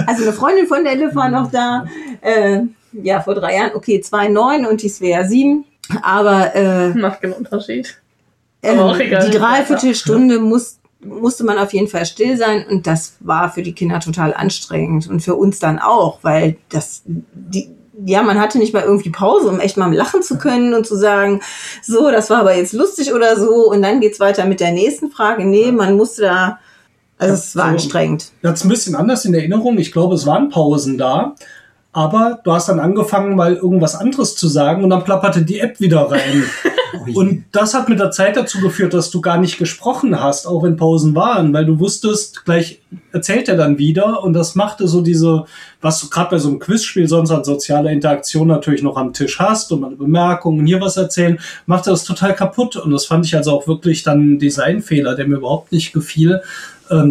Also eine Freundin von der Liv war noch da. Äh, ja, vor drei Jahren. Okay, zwei neun und die Svea sieben. Aber äh, Macht keinen Unterschied. Aber auch egal. die Dreiviertelstunde muss, musste man auf jeden Fall still sein und das war für die Kinder total anstrengend und für uns dann auch, weil das die ja, man hatte nicht mal irgendwie Pause, um echt mal lachen zu können und zu sagen, so, das war aber jetzt lustig oder so. Und dann geht's weiter mit der nächsten Frage. Nee, man musste da, also es war so. anstrengend. Ich hatte es ein bisschen anders in Erinnerung. Ich glaube, es waren Pausen da. Aber du hast dann angefangen, mal irgendwas anderes zu sagen und dann plapperte die App wieder rein. und das hat mit der Zeit dazu geführt, dass du gar nicht gesprochen hast, auch wenn Pausen waren, weil du wusstest, gleich erzählt er dann wieder und das machte so diese, was du gerade bei so einem Quizspiel sonst an sozialer Interaktion natürlich noch am Tisch hast und mal eine Bemerkung und hier was erzählen, machte das total kaputt und das fand ich also auch wirklich dann ein Designfehler, der mir überhaupt nicht gefiel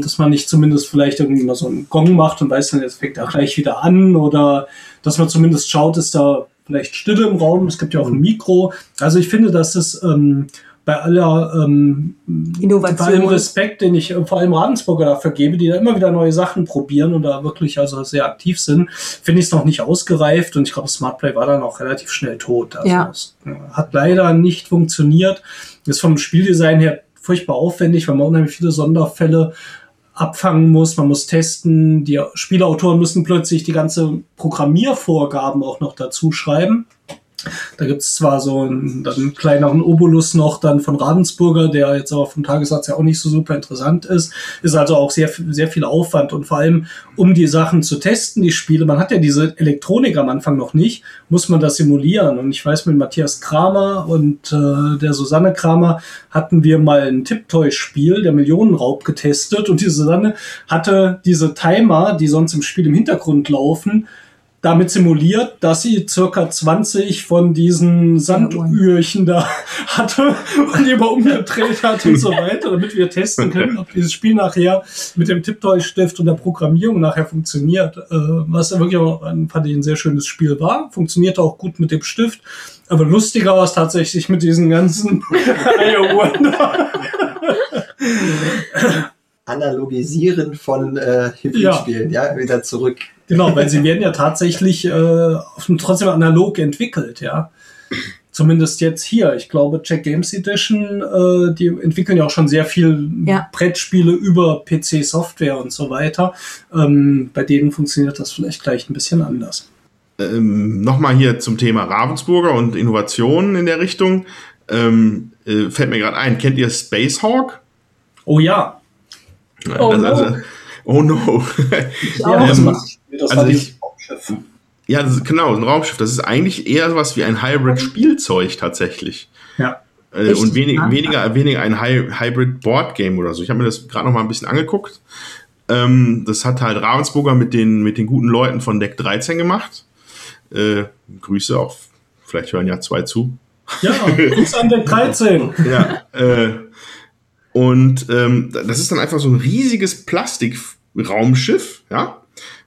dass man nicht zumindest vielleicht irgendwie mal so einen Gong macht und weiß dann, jetzt fängt er gleich wieder an oder dass man zumindest schaut, ist da vielleicht Stille im Raum. Es gibt ja auch ein Mikro. Also ich finde, dass es ähm, bei aller ähm, Innovation. bei allem Respekt, den ich äh, vor allem Ravensburger dafür gebe, die da immer wieder neue Sachen probieren und da wirklich also sehr aktiv sind, finde ich es noch nicht ausgereift und ich glaube, Smartplay war dann auch relativ schnell tot. Also Ja. es äh, hat leider nicht funktioniert. Ist vom Spieldesign her furchtbar aufwendig, weil man unheimlich viele Sonderfälle abfangen muss, man muss testen, die Spielautoren müssen plötzlich die ganze Programmiervorgaben auch noch dazu schreiben. Da gibt's zwar so einen, einen kleineren Obolus noch dann von Ravensburger, der jetzt aber vom Tagessatz ja auch nicht so super interessant ist. Ist also auch sehr, sehr viel Aufwand und vor allem, um die Sachen zu testen, die Spiele, man hat ja diese Elektronik am Anfang noch nicht, muss man das simulieren. Und ich weiß, mit Matthias Kramer und äh, der Susanne Kramer hatten wir mal ein Tiptoy-Spiel, der Millionenraub, getestet und die Susanne hatte diese Timer, die sonst im Spiel im Hintergrund laufen, damit simuliert, dass sie circa 20 von diesen Sandührchen da hatte und die mal umgedreht hat und so weiter, damit wir testen können, ob dieses Spiel nachher mit dem Tiptoy-Stift und der Programmierung nachher funktioniert. Äh, was ja wirklich auch ein, fand ich ein sehr schönes Spiel war. Funktionierte auch gut mit dem Stift. Aber lustiger war es tatsächlich mit diesen ganzen. Analogisieren von äh, Hybridspielen, ja. ja, wieder zurück. Genau, weil sie werden ja tatsächlich äh, trotzdem analog entwickelt, ja. Zumindest jetzt hier. Ich glaube, Check Games Edition, äh, die entwickeln ja auch schon sehr viel Ja. Brettspiele über PC-Software und so weiter. Ähm, bei denen funktioniert das vielleicht gleich ein bisschen anders. ähm, nochmal hier zum Thema Ravensburger und Innovationen in der Richtung. Ähm, äh, fällt mir gerade ein, kennt ihr Spacehawk? Oh ja. Oh Das- no. also, oh no. Ja, das Ähm, das also war ich- Raumschiff. ja, das ist, genau, ein Raumschiff. Das ist eigentlich eher was wie ein Hybrid-Spielzeug tatsächlich. Ja. Äh, und wenig, weniger, weniger ein Hy Hybrid-Board-Game oder so. Ich habe mir das gerade noch mal ein bisschen angeguckt. Ähm, das hat halt Ravensburger mit den, mit den guten Leuten von Deck 13 gemacht. Äh, Grüße auch, vielleicht hören ja zwei zu. Ja, Gruß an Deck 13. Ja, äh, und ähm, das ist dann einfach so ein riesiges Plastikraumschiff, ja,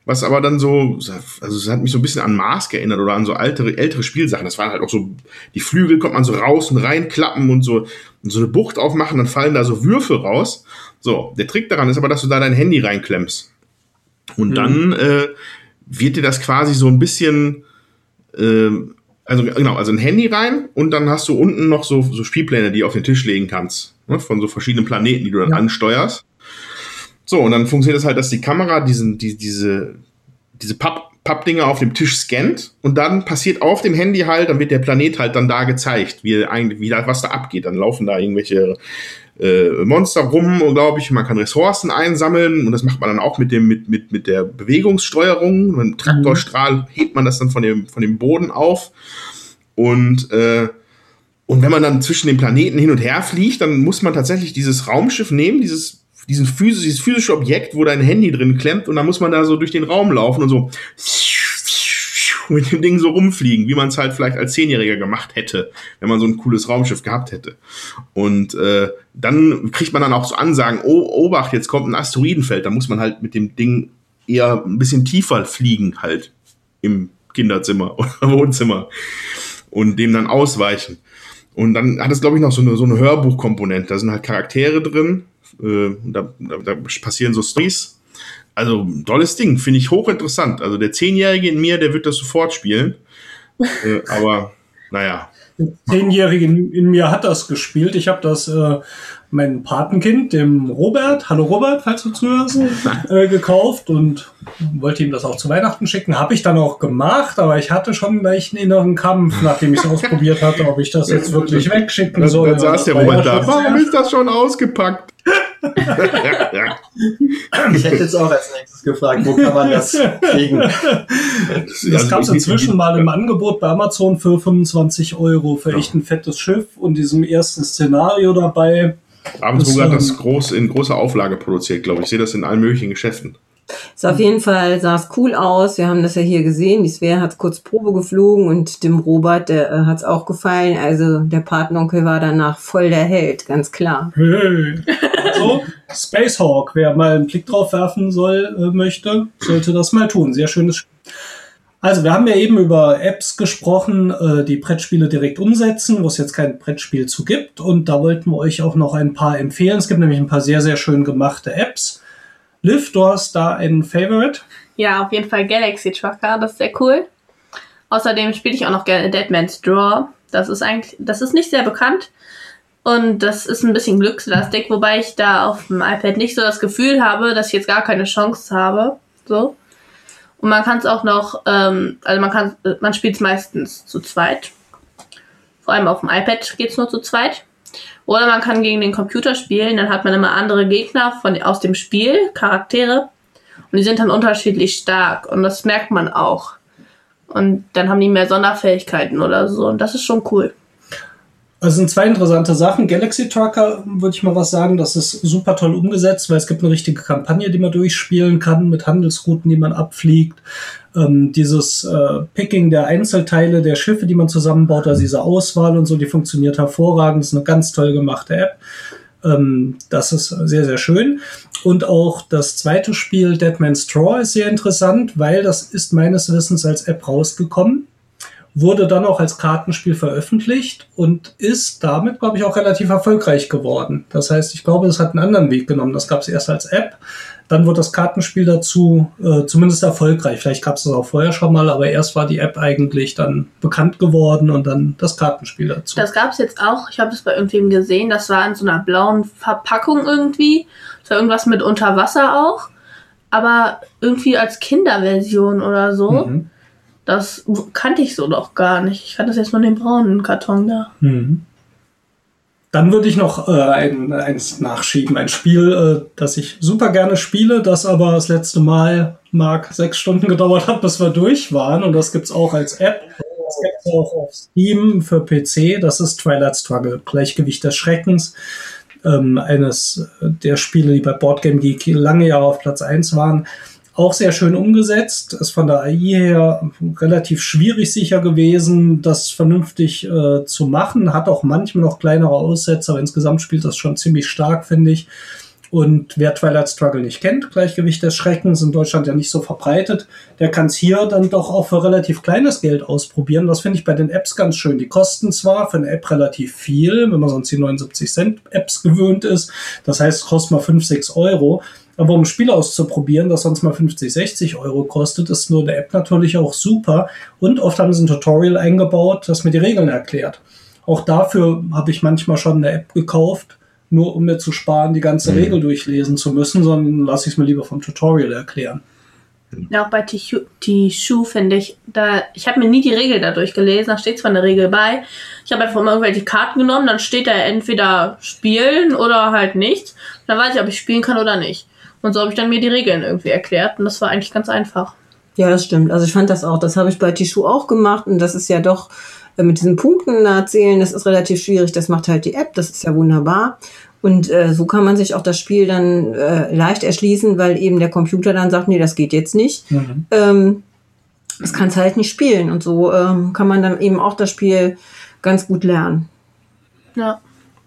was aber dann so, also es hat mich so ein bisschen an Mars geerinnert oder an so ältere, ältere Spielsachen. Das waren halt auch so, die Flügel kommt man so raus und reinklappen und so, und so eine Bucht aufmachen, dann fallen da so Würfel raus. So, der Trick daran ist aber, dass du da dein Handy reinklemmst. Und dann äh, wird dir das quasi so ein bisschen, ähm, also genau, also ein Handy rein und dann hast du unten noch so, so Spielpläne, die du auf den Tisch legen kannst. Ne, von so verschiedenen Planeten, die du dann Ja. ansteuerst. So, und dann funktioniert es halt, dass die Kamera diesen, die, diese, diese Papp, Pappdinger auf dem Tisch scannt und dann passiert auf dem Handy halt, dann wird der Planet halt dann da gezeigt, wie eigentlich, wie da, was da abgeht. Dann laufen da irgendwelche äh, Monster rum, glaube ich, man kann Ressourcen einsammeln und das macht man dann auch mit dem, mit, mit, mit der Bewegungssteuerung. Mit dem Traktorstrahl hebt man das dann von dem, von dem Boden auf. Und, äh, und wenn man dann zwischen den Planeten hin und her fliegt, dann muss man tatsächlich dieses Raumschiff nehmen, dieses, diesen phys dieses physische Objekt, wo dein Handy drin klemmt, und dann muss man da so durch den Raum laufen und so mit dem Ding so rumfliegen, wie man es halt vielleicht als Zehnjähriger gemacht hätte, wenn man so ein cooles Raumschiff gehabt hätte. Und äh, dann kriegt man dann auch so Ansagen, oh, Obacht, jetzt kommt ein Asteroidenfeld, da muss man halt mit dem Ding eher ein bisschen tiefer fliegen, halt im Kinderzimmer oder Wohnzimmer und dem dann ausweichen. Und dann hat es, glaube ich, noch so eine, so eine Hörbuchkomponente. Da sind halt Charaktere drin, äh, da, da, passieren so Stories. Also, tolles Ding, finde ich hochinteressant. Also, der Zehnjährige in mir, der wird das sofort spielen. äh, aber, naja. Zehnjährige in, in mir hat das gespielt. Ich habe das äh, meinem Patenkind, dem Robert, hallo Robert, falls du zuhörst, äh, gekauft und wollte ihm das auch zu Weihnachten schicken. Habe ich dann auch gemacht, aber ich hatte schon gleich einen inneren Kampf, nachdem ich es ausprobiert hatte, ob ich das jetzt wirklich wegschicken Dann, soll. dann saß der Robert da. Warum ist das schon ausgepackt? ja, ja. Ich hätte jetzt auch als nächstes gefragt, wo kann man das kriegen? Das gab es inzwischen mal im Angebot bei Amazon für 25 Euro für echt ein fettes Schiff und diesem ersten Szenario dabei. Ravensburger hat Das, groß, in großer Auflage produziert, glaube ich. Ich sehe das in allen möglichen Geschäften. Ist auf jeden Fall, sah es cool aus. Wir haben das ja hier gesehen. Die Svea hat kurz Probe geflogen und dem Robert, der äh, hat es auch gefallen. Also der Patenonkel war danach voll der Held, ganz klar. Hey. Also, Space Hawk, wer mal einen Blick drauf werfen soll, äh, möchte, sollte das mal tun. Sehr schönes Spiel. Also, wir haben ja eben über Apps gesprochen, äh, die Brettspiele direkt umsetzen, wo es jetzt kein Brettspiel zu gibt. Und da wollten wir euch auch noch ein paar empfehlen. Es gibt nämlich ein paar sehr, sehr schön gemachte Apps. Liv, du hast da einen Favorite. Ja, auf jeden Fall Galaxy Trucker, das ist sehr cool. Außerdem spiele ich auch noch gerne Deadman's Draw. Das ist eigentlich, das ist nicht sehr bekannt. Und das ist ein bisschen glückslastig, wobei ich da auf dem iPad nicht so das Gefühl habe, dass ich jetzt gar keine Chance habe. So. Und man kann es auch noch, ähm, also man kann, man spielt es meistens zu zweit, Vor allem auf dem iPad geht's nur zu zweit. Oder man kann gegen den Computer spielen, dann hat man immer andere Gegner von, aus dem Spiel, Charaktere. Und die sind dann unterschiedlich stark. Und das merkt man auch. Und dann haben die mehr Sonderfähigkeiten oder so. Und das ist schon cool. Also sind zwei interessante Sachen. Galaxy Trucker würde ich mal was sagen, das ist super toll umgesetzt, weil es gibt eine richtige Kampagne, die man durchspielen kann mit Handelsrouten, die man abfliegt. Ähm, dieses äh, Picking der Einzelteile der Schiffe, die man zusammenbaut, also diese Auswahl und so, die funktioniert hervorragend. Das ist eine ganz toll gemachte App. Ähm, das ist sehr, sehr schön. Und auch das zweite Spiel, Dead Man's Straw, ist sehr interessant, weil das ist meines Wissens als App rausgekommen wurde dann auch als Kartenspiel veröffentlicht und ist damit, glaube ich, auch relativ erfolgreich geworden. Das heißt, ich glaube, es hat einen anderen Weg genommen. Das gab es erst als App, dann wurde das Kartenspiel dazu äh, zumindest erfolgreich. Vielleicht gab es das auch vorher schon mal, aber erst war die App eigentlich dann bekannt geworden und dann das Kartenspiel dazu. Das gab es jetzt auch. Ich habe das bei irgendwem gesehen. Das war in so einer blauen Verpackung irgendwie. Das war irgendwas mit Unterwasser auch. Aber irgendwie als Kinderversion oder so. Mhm. Das kannte ich so doch gar nicht. Ich kannte das jetzt nur den braunen Karton da. Mhm. Dann würde ich noch äh, ein, eins nachschieben. Ein Spiel, äh, das ich super gerne spiele, das aber das letzte Mal, Mark, sechs Stunden gedauert hat, bis wir durch waren. Und das gibt es auch als App. Das gibt es auch auf Steam für PC. Das ist Twilight Struggle, Gleichgewicht des Schreckens. Ähm, eines der Spiele, die bei Boardgame Geek lange Jahre auf Platz 1 waren. Auch sehr schön umgesetzt, ist von der AI her relativ schwierig sicher gewesen, das vernünftig äh, zu machen. Hat auch manchmal noch kleinere Aussätze, aber insgesamt spielt das schon ziemlich stark, finde ich. Und wer Twilight Struggle nicht kennt, Gleichgewicht des Schreckens, in Deutschland ja nicht so verbreitet, der kann es hier dann doch auch für relativ kleines Geld ausprobieren. Das finde ich bei den Apps ganz schön. Die kosten zwar für eine App relativ viel, wenn man sonst die 79 Cent Apps gewöhnt ist. Das heißt, es kostet mal 5, 6 Euro. Aber um ein Spiel auszuprobieren, das sonst mal 50, 60 Euro kostet, ist nur der App natürlich auch super. Und oft haben sie ein Tutorial eingebaut, das mir die Regeln erklärt. Auch dafür habe ich manchmal schon eine App gekauft, nur um mir zu sparen, die ganze mhm. Regel durchlesen zu müssen, sondern lasse ich es mir lieber vom Tutorial erklären. Ja, auch bei Tishu finde ich, da, ich habe mir nie die Regel da durchgelesen, da steht zwar eine Regel bei, ich habe einfach mal irgendwelche Karten genommen, dann steht da entweder spielen oder halt nichts. Dann weiß ich, ob ich spielen kann oder nicht. Und so habe ich dann mir die Regeln irgendwie erklärt und das war eigentlich ganz einfach. Ja, das stimmt. Also ich fand das auch. Das habe ich bei Tishu auch gemacht und das ist ja doch mit diesen Punkten erzählen, das ist relativ schwierig. Das macht halt die App, das ist ja wunderbar. Und äh, so kann man sich auch das Spiel dann äh, leicht erschließen, weil eben der Computer dann sagt, nee, das geht jetzt nicht. Mhm. Ähm, das kannst halt nicht spielen. Und so ähm, kann man dann eben auch das Spiel ganz gut lernen. Ja.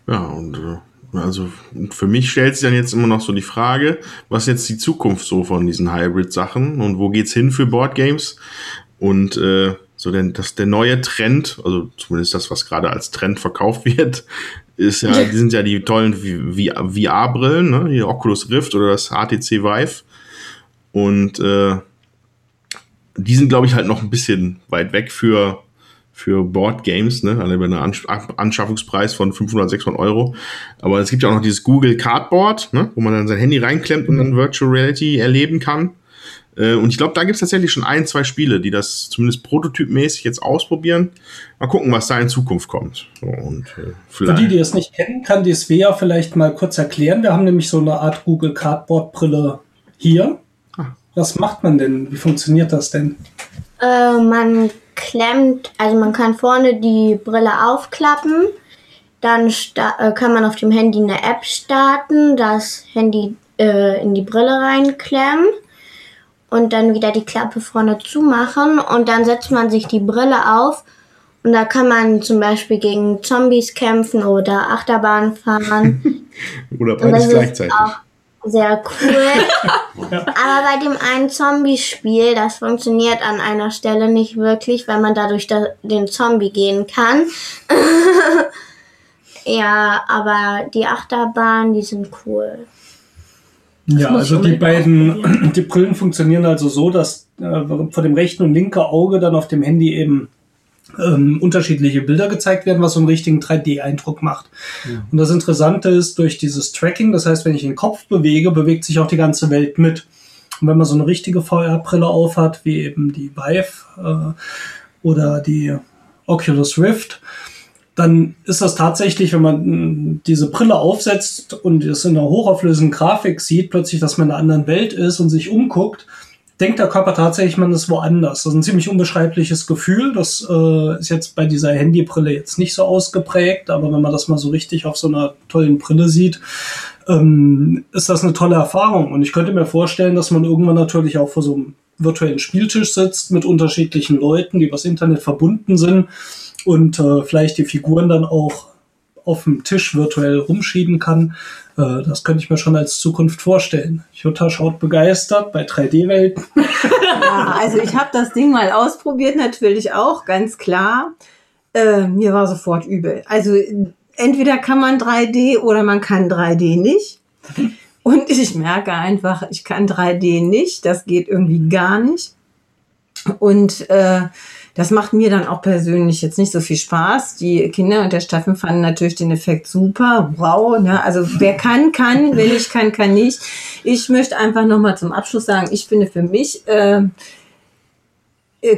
Ja, und äh, also für mich stellt sich dann jetzt immer noch so die Frage, was jetzt die Zukunft so von diesen Hybrid-Sachen und wo geht's hin für Boardgames? Und äh, so denn das der neue Trend, also zumindest das, was gerade als Trend verkauft wird, ist ja, die sind ja die tollen VR-Brillen, ne? die Oculus Rift oder das HTC Vive. Und äh, die sind, glaube ich, halt noch ein bisschen weit weg für für Board Games, ne? Also über einen Anschaffungspreis von 500, 600 Euro. Aber es gibt ja auch noch dieses Google Cardboard, ne? wo man dann sein Handy reinklemmt und dann Virtual Reality erleben kann. Äh, und ich glaube, da gibt es tatsächlich schon ein, zwei Spiele, die das zumindest prototypmäßig jetzt ausprobieren. Mal gucken, was da in Zukunft kommt. Und, äh, Für die, die es nicht kennen, kann die Svea vielleicht mal kurz erklären. Wir haben nämlich so eine Art Google Cardboard Brille hier. Ah. Was macht man denn? Wie funktioniert das denn? Äh, man klemmt, also man kann vorne die Brille aufklappen, dann äh, kann man auf dem Handy eine App starten, das Handy äh, in die Brille reinklemmen und dann wieder die Klappe vorne zumachen und dann setzt man sich die Brille auf und da kann man zum Beispiel gegen Zombies kämpfen oder Achterbahn fahren. oder beides gleichzeitig. Auch, sehr cool. Aber bei dem einen Zombie-Spiel, das funktioniert an einer Stelle nicht wirklich, weil man dadurch da den Zombie gehen kann. ja, aber die Achterbahn, die sind cool. Ja, also die beiden, die Brillen funktionieren also so, dass äh, vor dem rechten und linken Auge dann auf dem Handy eben ähm, unterschiedliche Bilder gezeigt werden, was so einen richtigen 3D-Eindruck macht. Ja. Und das Interessante ist durch dieses Tracking, das heißt, wenn ich den Kopf bewege, bewegt sich auch die ganze Welt mit. Und wenn man so eine richtige VR-Brille aufhat, wie eben die Vive äh, oder die Oculus Rift, dann ist das tatsächlich, wenn man mh, diese Brille aufsetzt und es in einer hochauflösenden Grafik sieht, plötzlich, dass man in einer anderen Welt ist und sich umguckt, denkt der Körper tatsächlich, man ist woanders. Das ist ein ziemlich unbeschreibliches Gefühl. Das äh, ist jetzt bei dieser Handybrille jetzt nicht so ausgeprägt, aber wenn man das mal so richtig auf so einer tollen Brille sieht, ähm, ist das eine tolle Erfahrung. Und ich könnte mir vorstellen, dass man irgendwann natürlich auch vor so einem virtuellen Spieltisch sitzt mit unterschiedlichen Leuten, die übers Internet verbunden sind und äh, vielleicht die Figuren dann auch auf dem Tisch virtuell rumschieben kann. Äh, das könnte ich mir schon als Zukunft vorstellen. Jutta schaut begeistert bei 3D-Welten. Ja, also ich habe das Ding mal ausprobiert, natürlich auch, ganz klar. Äh, mir war sofort übel. Also entweder kann man 3D oder man kann 3D nicht. Und ich merke einfach, ich kann 3D nicht. Das geht irgendwie gar nicht. Und äh, das macht mir dann auch persönlich jetzt nicht so viel Spaß. Die Kinder und der Steffen fanden natürlich den Effekt super. Wow. Ne? Also wer kann, kann. Wenn ich kann, kann nicht. Ich möchte einfach nochmal zum Abschluss sagen, ich finde für mich, äh,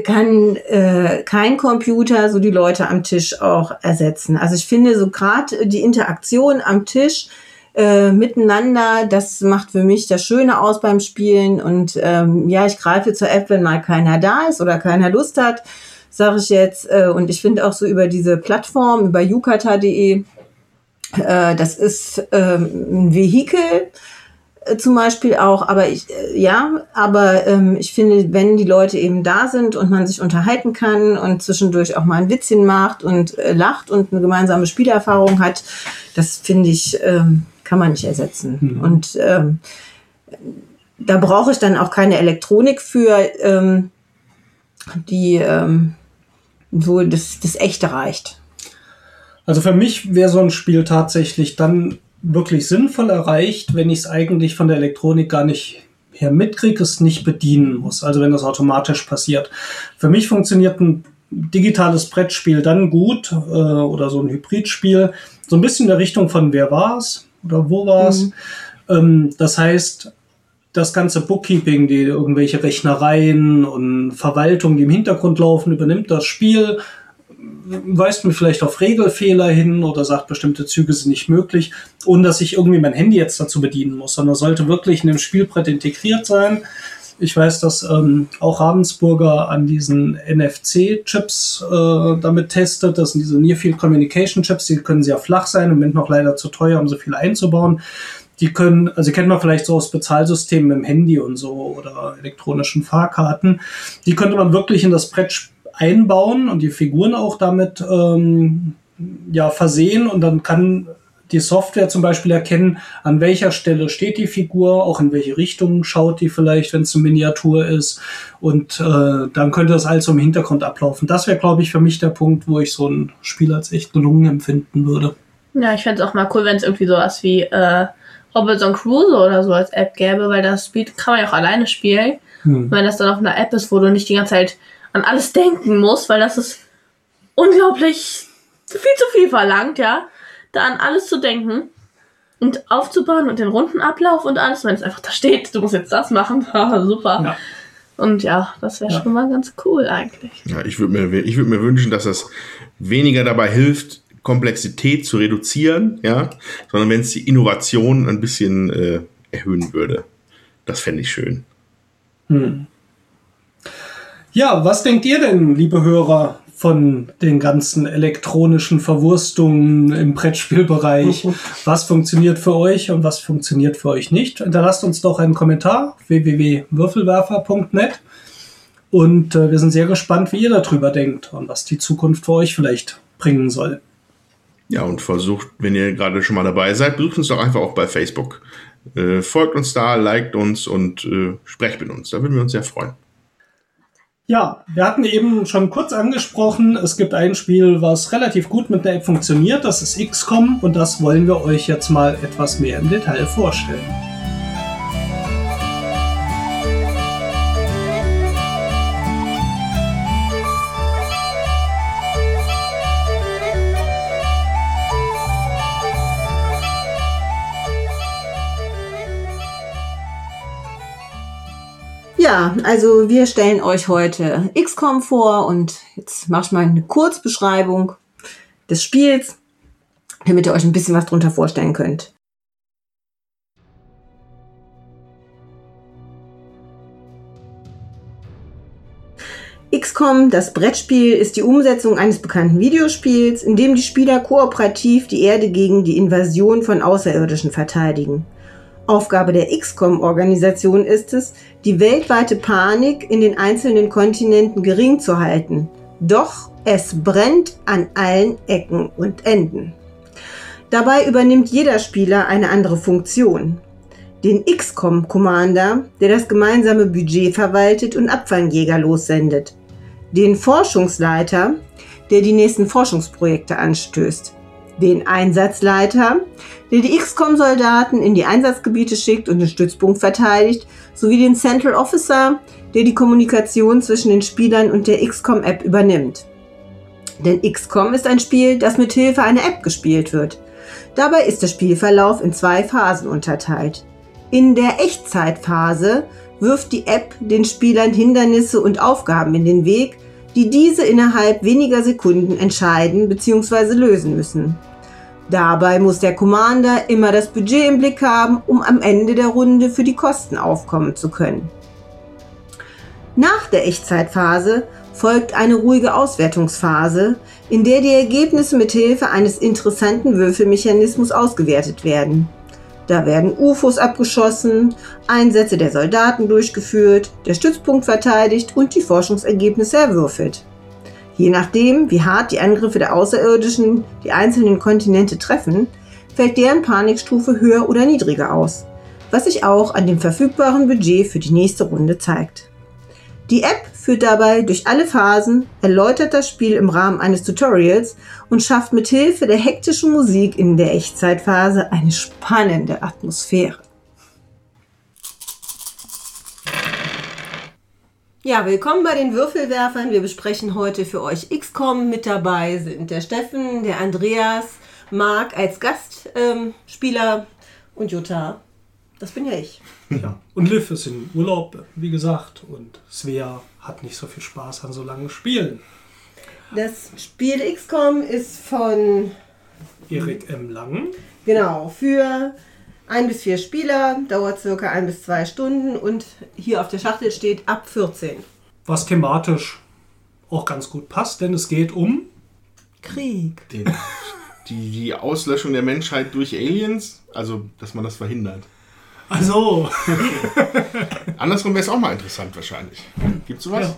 kann äh, kein Computer so die Leute am Tisch auch ersetzen. Also ich finde so gerade die Interaktion am Tisch äh, miteinander, das macht für mich das Schöne aus beim Spielen. Und ähm, ja, ich greife zur App, wenn mal keiner da ist oder keiner Lust hat, sage ich jetzt. Äh, und ich finde auch so über diese Plattform, über yukata.de, äh, das ist ähm, ein Vehikel äh, zum Beispiel auch, aber ich, äh, ja, aber ähm, ich finde, wenn die Leute eben da sind und man sich unterhalten kann und zwischendurch auch mal ein Witzchen macht und äh, lacht und eine gemeinsame Spielerfahrung hat, das finde ich, ähm, kann man nicht ersetzen. Mhm. Und ähm, da brauche ich dann auch keine Elektronik für, ähm, die, ähm, wo das, das Echte reicht. Also für mich wäre so ein Spiel tatsächlich dann wirklich sinnvoll erreicht, wenn ich es eigentlich von der Elektronik gar nicht her mitkriege, es nicht bedienen muss. Also wenn das automatisch passiert. Für mich funktioniert ein digitales Brettspiel dann gut äh, oder so ein Hybridspiel, so ein bisschen in der Richtung von wer war's oder wo war's. Mhm. Ähm, das heißt, das ganze Bookkeeping, die irgendwelche Rechnereien und Verwaltung, die im Hintergrund laufen, übernimmt das Spiel, weist mir vielleicht auf Regelfehler hin oder sagt, bestimmte Züge sind nicht möglich, ohne dass ich irgendwie mein Handy jetzt dazu bedienen muss, sondern sollte wirklich in dem Spielbrett integriert sein. Ich weiß, dass ähm, auch Ravensburger an diesen NFC-Chips äh, damit testet. Das sind diese Near Field Communication Chips, die können sehr flach sein, im Moment noch leider zu teuer, um so viel einzubauen. Die können, also kennt man vielleicht so aus Bezahlsystemen im Handy und so oder elektronischen Fahrkarten. Die könnte man wirklich in das Brett einbauen und die Figuren auch damit ähm, ja versehen und dann kann die Software zum Beispiel erkennen, an welcher Stelle steht die Figur, auch in welche Richtung schaut die vielleicht, wenn es eine Miniatur ist. Und äh, dann könnte das alles so im Hintergrund ablaufen. Das wäre, glaube ich, für mich der Punkt, wo ich so ein Spiel als echt gelungen empfinden würde. Ja, ich fände es auch mal cool, wenn es irgendwie sowas wie äh, Robinson Crusoe oder so als App gäbe, weil das Spiel kann man ja auch alleine spielen. Hm. Wenn das dann auf einer App ist, wo du nicht die ganze Zeit an alles denken musst, weil das ist unglaublich viel zu viel verlangt, ja. Da an alles zu denken und aufzubauen und den Rundenablauf und alles, wenn es einfach da steht, du musst jetzt das machen, haha, super. Ja. Und ja, das wäre Ja. schon mal ganz cool eigentlich. Ja, ich würde mir, ich würd mir wünschen, dass das weniger dabei hilft, Komplexität zu reduzieren, ja, sondern wenn es die Innovation ein bisschen äh, erhöhen würde. Das fände ich schön. Hm. Ja, was denkt ihr denn, liebe Hörer, von den ganzen elektronischen Verwurstungen im Brettspielbereich? was funktioniert für euch und was funktioniert für euch nicht? Hinterlasst uns doch einen Kommentar www.würfelwerfer.net und äh, wir sind sehr gespannt, wie ihr darüber denkt und was die Zukunft für euch vielleicht bringen soll. Ja, und versucht, wenn ihr gerade schon mal dabei seid, besucht uns doch einfach auch bei Facebook. Äh, folgt uns da, liked uns und äh, sprecht mit uns. Da würden wir uns sehr freuen. Ja, wir hatten eben schon kurz angesprochen, es gibt ein Spiel, was relativ gut mit der App funktioniert, das ist XCOM und das wollen wir euch jetzt mal etwas mehr im Detail vorstellen. Ja, also wir stellen euch heute XCOM vor und jetzt mach ich mal eine Kurzbeschreibung. des Spiels, damit ihr euch ein bisschen was drunter vorstellen könnt. XCOM, das Brettspiel, ist die Umsetzung eines bekannten Videospiels, in dem die Spieler kooperativ die Erde gegen die Invasion von Außerirdischen verteidigen. Aufgabe der XCOM-Organisation ist es, die weltweite Panik in den einzelnen Kontinenten gering zu halten. Doch es brennt an allen Ecken und Enden. Dabei übernimmt jeder Spieler eine andere Funktion. Den XCOM-Commander, der das gemeinsame Budget verwaltet und Abfangjäger lossendet den Forschungsleiter, der die nächsten Forschungsprojekte anstößt, den Einsatzleiter, der die XCOM-Soldaten in die Einsatzgebiete schickt und den Stützpunkt verteidigt, sowie den Central Officer, der die Kommunikation zwischen den Spielern und der XCOM-App übernimmt. Denn XCOM ist ein Spiel, das mit Hilfe einer App gespielt wird. Dabei ist der Spielverlauf in zwei Phasen unterteilt. In der Echtzeitphase wirft die App den Spielern Hindernisse und Aufgaben in den Weg, die diese innerhalb weniger Sekunden entscheiden bzw. lösen müssen. Dabei muss der Commander immer das Budget im Blick haben, um am Ende der Runde für die Kosten aufkommen zu können. Nach der Echtzeitphase folgt eine ruhige Auswertungsphase, in der die Ergebnisse mit Hilfe eines interessanten Würfelmechanismus ausgewertet werden. Da werden UFOs abgeschossen, Einsätze der Soldaten durchgeführt, der Stützpunkt verteidigt und die Forschungsergebnisse erwürfelt. Je nachdem, wie hart die Angriffe der Außerirdischen die einzelnen Kontinente treffen, fällt deren Panikstufe höher oder niedriger aus, was sich auch an dem verfügbaren Budget für die nächste Runde zeigt. Die App führt dabei durch alle Phasen, erläutert das Spiel im Rahmen eines Tutorials und schafft mit Hilfe der hektischen Musik in der Echtzeitphase eine spannende Atmosphäre. Ja, willkommen bei den Würfelwerfern. Wir besprechen heute für euch XCOM. Mit dabei sind der Steffen, der Andreas, Marc als Gastspieler ähm, und Jutta. Das bin ja ich. Ja. Und Liv ist in Urlaub, wie gesagt, und Svea hat nicht so viel Spaß an so langen Spielen. Das Spiel XCOM ist von Erik M. Lang. Genau, für ein bis vier Spieler, dauert circa ein bis zwei Stunden und hier auf der Schachtel steht ab 14. Was thematisch auch ganz gut passt, denn es geht um Krieg. Den, die, die Auslöschung der Menschheit durch Aliens, also dass man das verhindert. Also. Andersrum wäre es auch mal interessant wahrscheinlich. Gibt es sowas? Ja.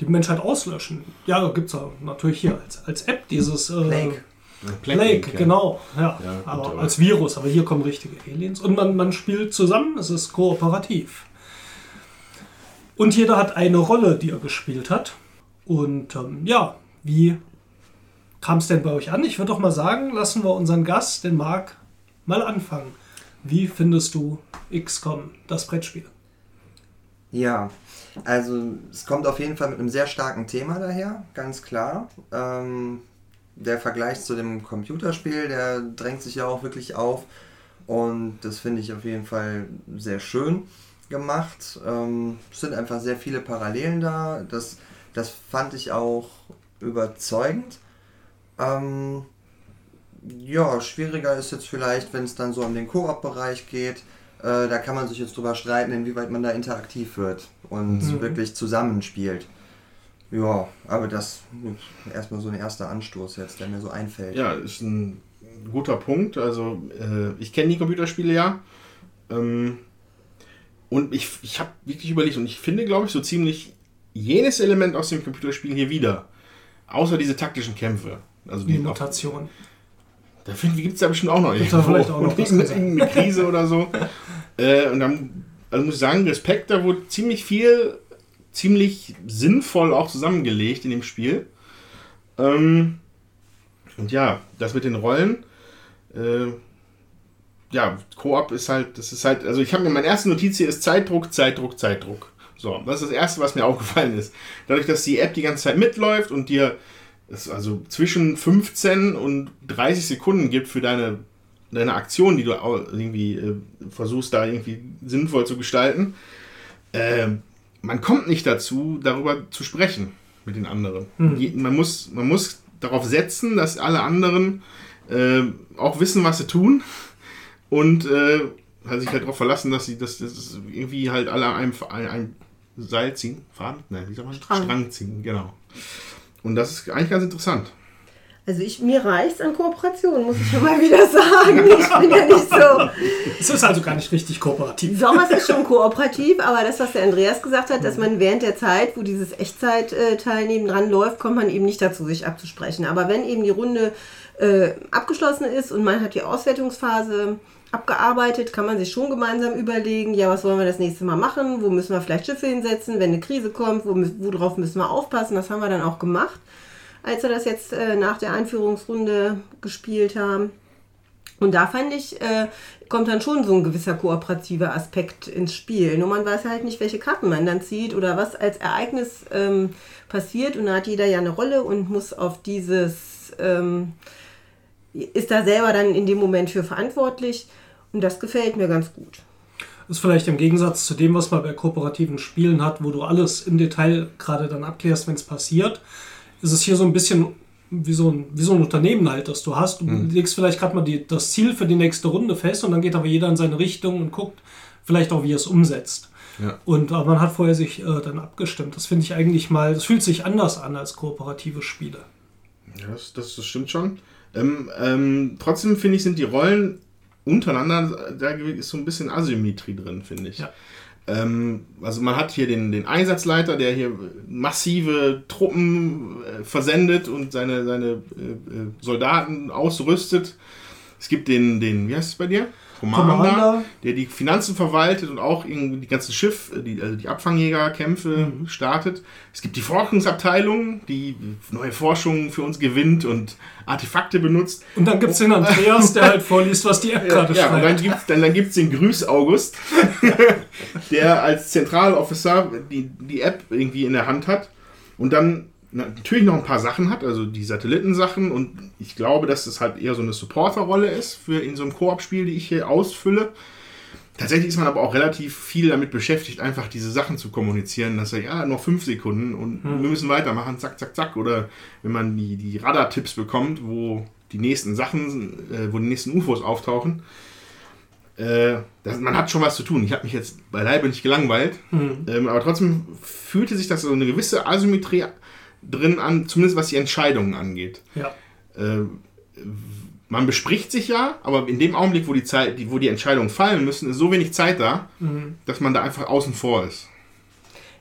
Die Menschheit auslöschen. Ja, gibt es natürlich hier als, als App dieses äh, Plague. Plague, Plague ja. genau. Ja. Ja, gut, aber aber- als Virus, aber hier kommen richtige Aliens. Und man, man spielt zusammen, es ist kooperativ. Und jeder hat eine Rolle, die er gespielt hat. Und ähm, ja, wie kam es denn bei euch an? Ich würde doch mal sagen, lassen wir unseren Gast, den Marc, mal anfangen. Wie findest du XCOM, das Brettspiel? Ja, also es kommt auf jeden Fall mit einem sehr starken Thema daher, ganz klar. Ähm, der Vergleich zu dem Computerspiel, der drängt sich ja auch wirklich auf und das finde ich auf jeden Fall sehr schön gemacht. Ähm, es sind einfach sehr viele Parallelen da, das, das fand ich auch überzeugend. Ähm, ja, schwieriger ist jetzt vielleicht, wenn es dann so um den Koop-Bereich geht. Äh, da kann man sich jetzt drüber streiten, inwieweit man da interaktiv wird und Mhm. wirklich zusammenspielt. Ja, aber das ist erstmal so ein erster Anstoß jetzt, der mir so einfällt. Ja, ist ein guter Punkt. Also, äh, ich kenne die Computerspiele ja. Ähm, und ich, ich habe wirklich überlegt und ich finde, glaube ich, so ziemlich jedes Element aus dem Computerspiel hier wieder. Außer diese taktischen Kämpfe. Also Die die Mutation. Da gibt es da bestimmt auch noch da vielleicht auch noch, irgendeine Krise oder so. Äh, und dann also muss ich sagen, Respekt, da wurde ziemlich viel, ziemlich sinnvoll auch zusammengelegt in dem Spiel. Ähm, und ja, das mit den Rollen. Äh, ja, Koop ist halt, das ist halt, also ich habe mir, meine erste Notiz hier ist Zeitdruck, Zeitdruck, Zeitdruck. So, das ist das Erste, was mir aufgefallen ist. Dadurch, dass die App die ganze Zeit mitläuft und dir es also zwischen 15 und 30 Sekunden gibt für deine, deine Aktion, die du irgendwie äh, versuchst, da irgendwie sinnvoll zu gestalten, äh, man kommt nicht dazu, darüber zu sprechen mit den anderen. Je, man, muss, man muss darauf setzen, dass alle anderen äh, auch wissen, was sie tun und äh, hat sich halt darauf verlassen, dass sie dass, dass irgendwie halt alle an einem, ein, ein Seil ziehen, Faden, nein, wie sagt man? Strang. Strang ziehen, genau. Und das ist eigentlich ganz interessant. Also ich, mir reicht's an Kooperation, muss ich schon mal wieder sagen. Ich bin ja nicht so. Es ist also gar nicht richtig kooperativ. Sommers ist schon kooperativ, aber das, was der Andreas gesagt hat, dass man während der Zeit, wo dieses Echtzeit-Teilnehmen dran läuft, kommt man eben nicht dazu, sich abzusprechen. Aber wenn eben die Runde äh, abgeschlossen ist und man hat die Auswertungsphase abgearbeitet, kann man sich schon gemeinsam überlegen, ja, was wollen wir das nächste Mal machen, wo müssen wir vielleicht Schiffe hinsetzen, wenn eine Krise kommt, wo, worauf müssen wir aufpassen. Das haben wir dann auch gemacht, als wir das jetzt äh, nach der Einführungsrunde gespielt haben. Und da fand ich, äh, kommt dann schon so ein gewisser kooperativer Aspekt ins Spiel. Nur man weiß halt nicht, welche Karten man dann zieht oder was als Ereignis ähm, passiert. Und da hat jeder ja eine Rolle und muss auf dieses, ähm, ist da selber dann in dem Moment für verantwortlich. Und das gefällt mir ganz gut. Ist vielleicht im Gegensatz zu dem, was man bei kooperativen Spielen hat, wo du alles im Detail gerade dann abklärst, wenn es passiert, ist es hier so ein bisschen wie so ein, wie so ein Unternehmen halt, das du hast. Du legst vielleicht gerade mal die, das Ziel für die nächste Runde fest und dann geht aber jeder in seine Richtung und guckt vielleicht auch, wie er es umsetzt. Ja. Und aber man hat vorher sich äh, dann abgestimmt. Das finde ich eigentlich mal, das fühlt sich anders an als kooperative Spiele. Ja, das, das, das stimmt schon. Ähm, ähm, trotzdem finde ich, sind die Rollen untereinander, da ist so ein bisschen Asymmetrie drin, finde ich. Ja. Ähm, also man hat hier den, den Einsatzleiter, der hier massive Truppen äh, versendet und seine, seine äh, äh, Soldaten ausrüstet. Es gibt den, den wie heißt es bei dir? Commander, Commander. der die Finanzen verwaltet und auch irgendwie die ganzen Schiff, äh, die, also die Abfangjägerkämpfe startet. Es gibt die Forschungsabteilung, die neue Forschungen für uns gewinnt und Artefakte benutzt. Und dann gibt es den Andreas, der halt vorliest, was die App gerade Ja, und dann schreibt. gibt's dann, dann gibt's den Grüß August, der als Zentralofficer die, die App irgendwie in der Hand hat und dann natürlich noch ein paar Sachen hat, also die Satellitensachen und ich glaube, dass das halt eher so eine Supporterrolle ist für in so einem Koop-Spiel, die ich hier ausfülle. Tatsächlich ist man aber auch relativ viel damit beschäftigt, einfach diese Sachen zu kommunizieren, dass er, ja, noch fünf Sekunden und wir müssen weitermachen, zack, zack, zack. Oder wenn man die, die Radar-Tipps bekommt, wo die nächsten Sachen, äh, wo die nächsten UFOs auftauchen, äh, das, man hat schon was zu tun. Ich habe mich jetzt beileibe nicht gelangweilt, ähm, aber trotzdem fühlte sich das so eine gewisse Asymmetrie drin an, zumindest was die Entscheidungen angeht. Ja. Äh, man bespricht sich ja, aber in dem Augenblick, wo die, Zeit, die, wo die Entscheidungen fallen müssen, ist so wenig Zeit da, dass man da einfach außen vor ist.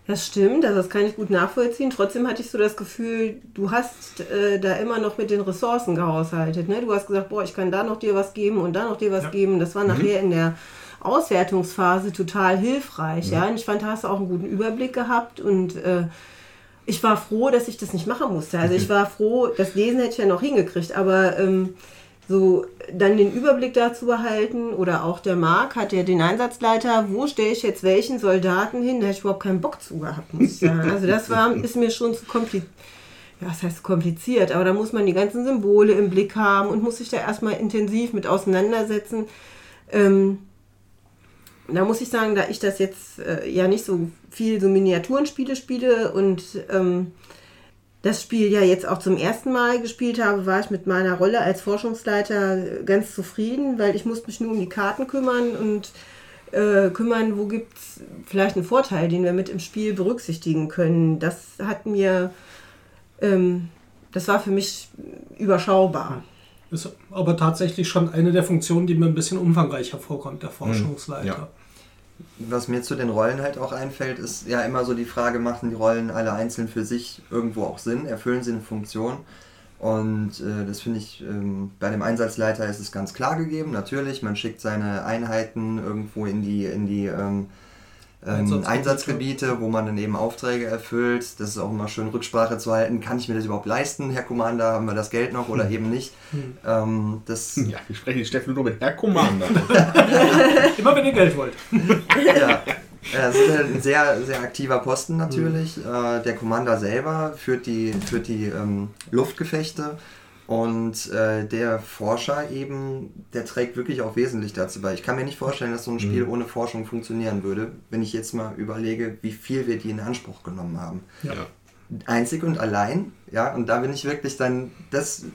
Das stimmt, also das kann ich gut nachvollziehen. Trotzdem hatte ich so das Gefühl, du hast äh, da immer noch mit den Ressourcen gehaushaltet. Ne? Du hast gesagt, boah, ich kann da noch dir was geben und da noch dir was Ja. geben. Das war nachher in der Auswertungsphase total hilfreich. Ja? Und ich fand, da hast du auch einen guten Überblick gehabt und äh, ich war froh, dass ich das nicht machen musste. Also ich war froh, das Lesen hätte ich ja noch hingekriegt, aber ähm, so dann den Überblick dazu behalten oder auch der Marc hat ja den Einsatzleiter, wo stelle ich jetzt welchen Soldaten hin, da hätte ich überhaupt keinen Bock zu gehabt, muss ich sagen. Also das war, ist mir schon zu kompliziert. Ja, was heißt kompliziert, aber da muss man die ganzen Symbole im Blick haben und muss sich da erstmal intensiv mit auseinandersetzen. Ähm, da muss ich sagen, da ich das jetzt äh, ja nicht so viel so Miniaturenspiele spiele und ähm, das Spiel ja jetzt auch zum ersten Mal gespielt habe, war ich mit meiner Rolle als Forschungsleiter äh, ganz zufrieden, weil ich musste mich nur um die Karten kümmern und äh, kümmern, wo gibt es vielleicht einen Vorteil, den wir mit im Spiel berücksichtigen können. Das hat mir, ähm, das war für mich überschaubar. Ist aber tatsächlich schon eine der Funktionen, die mir ein bisschen umfangreicher vorkommt, der Forschungsleiter. ja. Was mir zu den Rollen halt auch einfällt, ist ja immer so die Frage, machen die Rollen alle einzeln für sich irgendwo auch Sinn? Erfüllen sie eine Funktion? Und äh, das finde ich, ähm, bei dem Einsatzleiter ist es ganz klar gegeben. Natürlich, man schickt seine Einheiten irgendwo in die, in die ähm, Einsatzgebiete. Einsatzgebiete, wo man dann eben Aufträge erfüllt. Das ist auch immer schön Rücksprache zu halten. Kann ich mir das überhaupt leisten, Herr Commander? Haben wir das Geld noch oder eben nicht? Ähm, das, Ja, wir sprechen Steffen nur mit Herr Commander. Immer wenn ihr Geld wollt. ja. Es ist halt ein sehr, sehr aktiver Posten natürlich. Äh, der Commander selber führt die, führt die ähm, Luftgefechte und äh, der Forscher eben, der trägt wirklich auch wesentlich dazu bei. Ich kann mir nicht vorstellen, dass so ein Spiel ohne Forschung funktionieren würde, wenn ich jetzt mal überlege, wie viel wir die in Anspruch genommen haben. Ja. einzig und allein. Ja, und da bin ich wirklich dann, das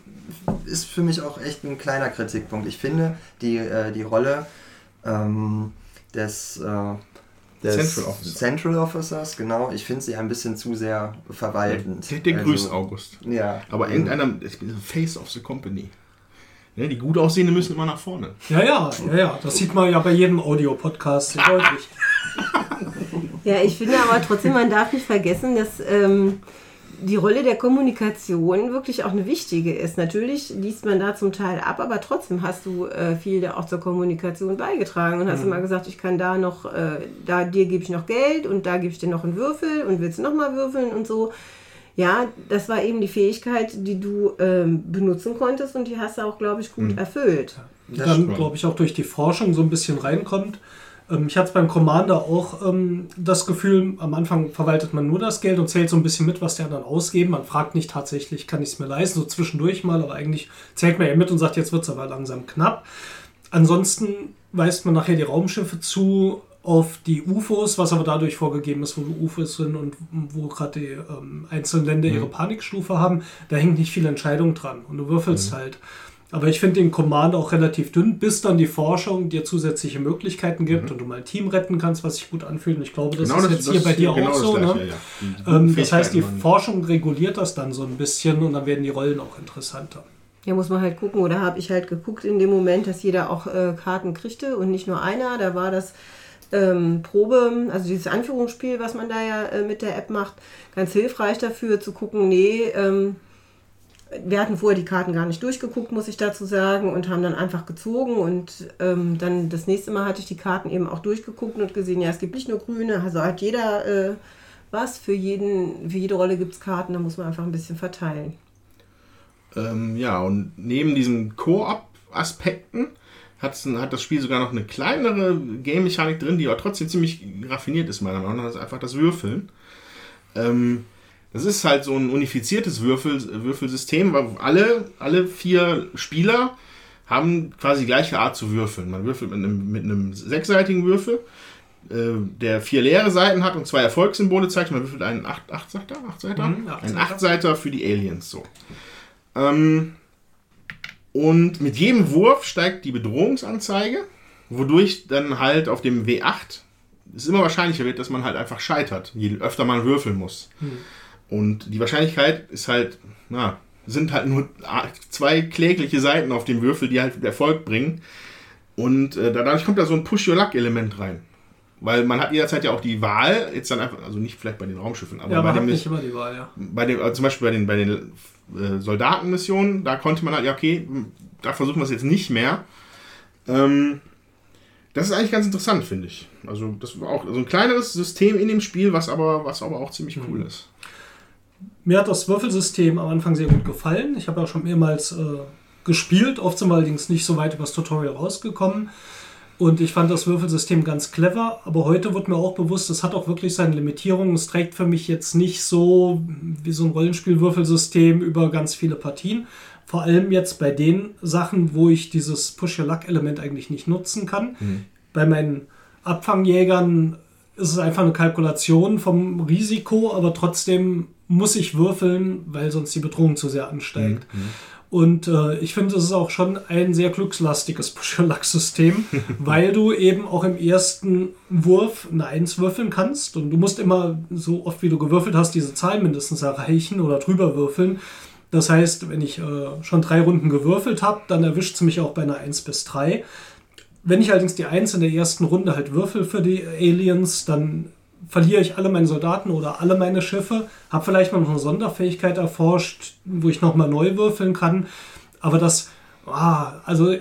ist für mich auch echt ein kleiner Kritikpunkt. Ich finde, die, äh, die Rolle ähm, des, äh, des Central Officer. Central Officers, genau, ich finde sie ein bisschen zu sehr verwaltend. Der, der Also, grüßt August. Ja. Aber irgendeiner, ich bin Face of the Company. Ne, die gut aussehenden müssen immer nach vorne. Ja, ja, ja, ja. Das sieht man ja bei jedem Audio-Podcast sehr deutlich. Ja, ich finde aber trotzdem, man darf nicht vergessen, dass ähm, die Rolle der Kommunikation wirklich auch eine wichtige ist. Natürlich liest man da zum Teil ab, aber trotzdem hast du äh, viel da auch zur Kommunikation beigetragen und hast immer gesagt, ich kann da noch, äh, da dir gebe ich noch Geld und da gebe ich dir noch einen Würfel und willst du noch mal würfeln und so. Ja, das war eben die Fähigkeit, die du ähm, benutzen konntest und die hast du auch, glaube ich, gut erfüllt. Die dann, glaube ich, auch durch die Forschung so ein bisschen reinkommt. Ähm, ich hatte beim Commander auch ähm, das Gefühl, am Anfang verwaltet man nur das Geld und zählt so ein bisschen mit, was die anderen ausgeben. Man fragt nicht tatsächlich, kann ich es mir leisten, so zwischendurch mal, aber eigentlich zählt man ja mit und sagt, jetzt wird es aber langsam knapp. Ansonsten weist man nachher die Raumschiffe zu auf die UFOs, was aber dadurch vorgegeben ist, wo die UFOs sind und wo gerade die ähm, einzelnen Länder ihre Panikstufe haben. Da hängt nicht viel Entscheidung dran und du würfelst halt. Aber ich finde den Command auch relativ dünn, bis dann die Forschung dir zusätzliche Möglichkeiten gibt und du mal ein Team retten kannst, was sich gut anfühlt. Und ich glaube, das ist jetzt hier bei dir genau auch das so. Gleiche, ne? ja. Die ähm, das heißt, die Forschung reguliert das dann so ein bisschen und dann werden die Rollen auch interessanter. Ja, muss man halt gucken. Oder habe ich halt geguckt in dem Moment, dass jeder auch äh, Karten kriegte und nicht nur einer. Da war das ähm, Probe, also dieses Anführungsspiel, was man da ja äh, mit der App macht, ganz hilfreich dafür zu gucken, nee, ähm, wir hatten vorher die Karten gar nicht durchgeguckt, muss ich dazu sagen, und haben dann einfach gezogen. Und ähm, dann das nächste Mal hatte ich die Karten eben auch durchgeguckt und gesehen, ja, es gibt nicht nur grüne, also hat jeder äh, was. Für, jeden, für jede Rolle gibt es Karten, da muss man einfach ein bisschen verteilen. Ähm, ja, und neben diesen Koop-Aspekten hat das Spiel sogar noch eine kleinere Game-Mechanik drin, die aber trotzdem ziemlich raffiniert ist, meiner Meinung nach. Das ist einfach das Würfeln. Ähm, das ist halt so ein unifiziertes Würfel, Würfelsystem, weil alle, alle vier Spieler haben quasi die gleiche Art zu würfeln. Man würfelt mit einem, mit einem sechsseitigen Würfel, äh, der vier leere Seiten hat und zwei Erfolgssymbole zeigt. Man würfelt einen acht, acht Seiter, acht Seiter? Mhm, acht einen Seiter. Achtseiter für die Aliens, so. Ähm, und mit jedem Wurf steigt die Bedrohungsanzeige, wodurch dann halt auf dem W8 es immer wahrscheinlicher wird, dass man halt einfach scheitert, je öfter man würfeln muss. Und die Wahrscheinlichkeit ist halt, na, sind halt nur zwei klägliche Seiten auf dem Würfel, die halt Erfolg bringen. Und äh, dadurch kommt da so ein Push-Your-Luck-Element rein. Weil man hat jederzeit ja auch die Wahl, jetzt dann einfach, also nicht vielleicht bei den Raumschiffen, aber Ja, bei dem nicht immer die Wahl, ja. bei den, also zum Beispiel bei den, bei den äh, Soldatenmissionen, da konnte man halt, ja, okay, da versuchen wir es jetzt nicht mehr. Ähm, das ist eigentlich ganz interessant, finde ich. Also, das war auch so ein kleineres System in dem Spiel, was aber, was aber auch ziemlich cool ist. Mir hat das Würfelsystem am Anfang sehr gut gefallen. Ich habe auch schon mehrmals äh, gespielt, oft sind wir allerdings nicht so weit über das Tutorial rausgekommen. Und ich fand das Würfelsystem ganz clever, aber heute wird mir auch bewusst, es hat auch wirklich seine Limitierungen. Es trägt für mich jetzt nicht so wie so ein Rollenspiel-Würfelsystem über ganz viele Partien. Vor allem jetzt bei den Sachen, wo ich dieses Push-Your-Luck-Element eigentlich nicht nutzen kann. Bei meinen Abfangjägern ist es einfach eine Kalkulation vom Risiko, aber trotzdem muss ich würfeln, weil sonst die Bedrohung zu sehr ansteigt. Und äh, ich finde, es ist auch schon ein sehr glückslastiges Push-Your-Luck-System, weil du eben auch im ersten Wurf eine Eins würfeln kannst und du musst immer so oft, wie du gewürfelt hast, diese Zahl mindestens erreichen oder drüber würfeln. Das heißt, wenn ich äh, schon drei Runden gewürfelt habe, dann erwischt es mich auch bei einer 1 bis 3. Wenn ich allerdings die 1 in der ersten Runde halt würfel für die Aliens, dann verliere ich alle meine Soldaten oder alle meine Schiffe, habe vielleicht mal noch eine Sonderfähigkeit erforscht, wo ich nochmal neu würfeln kann. Aber das, ah, also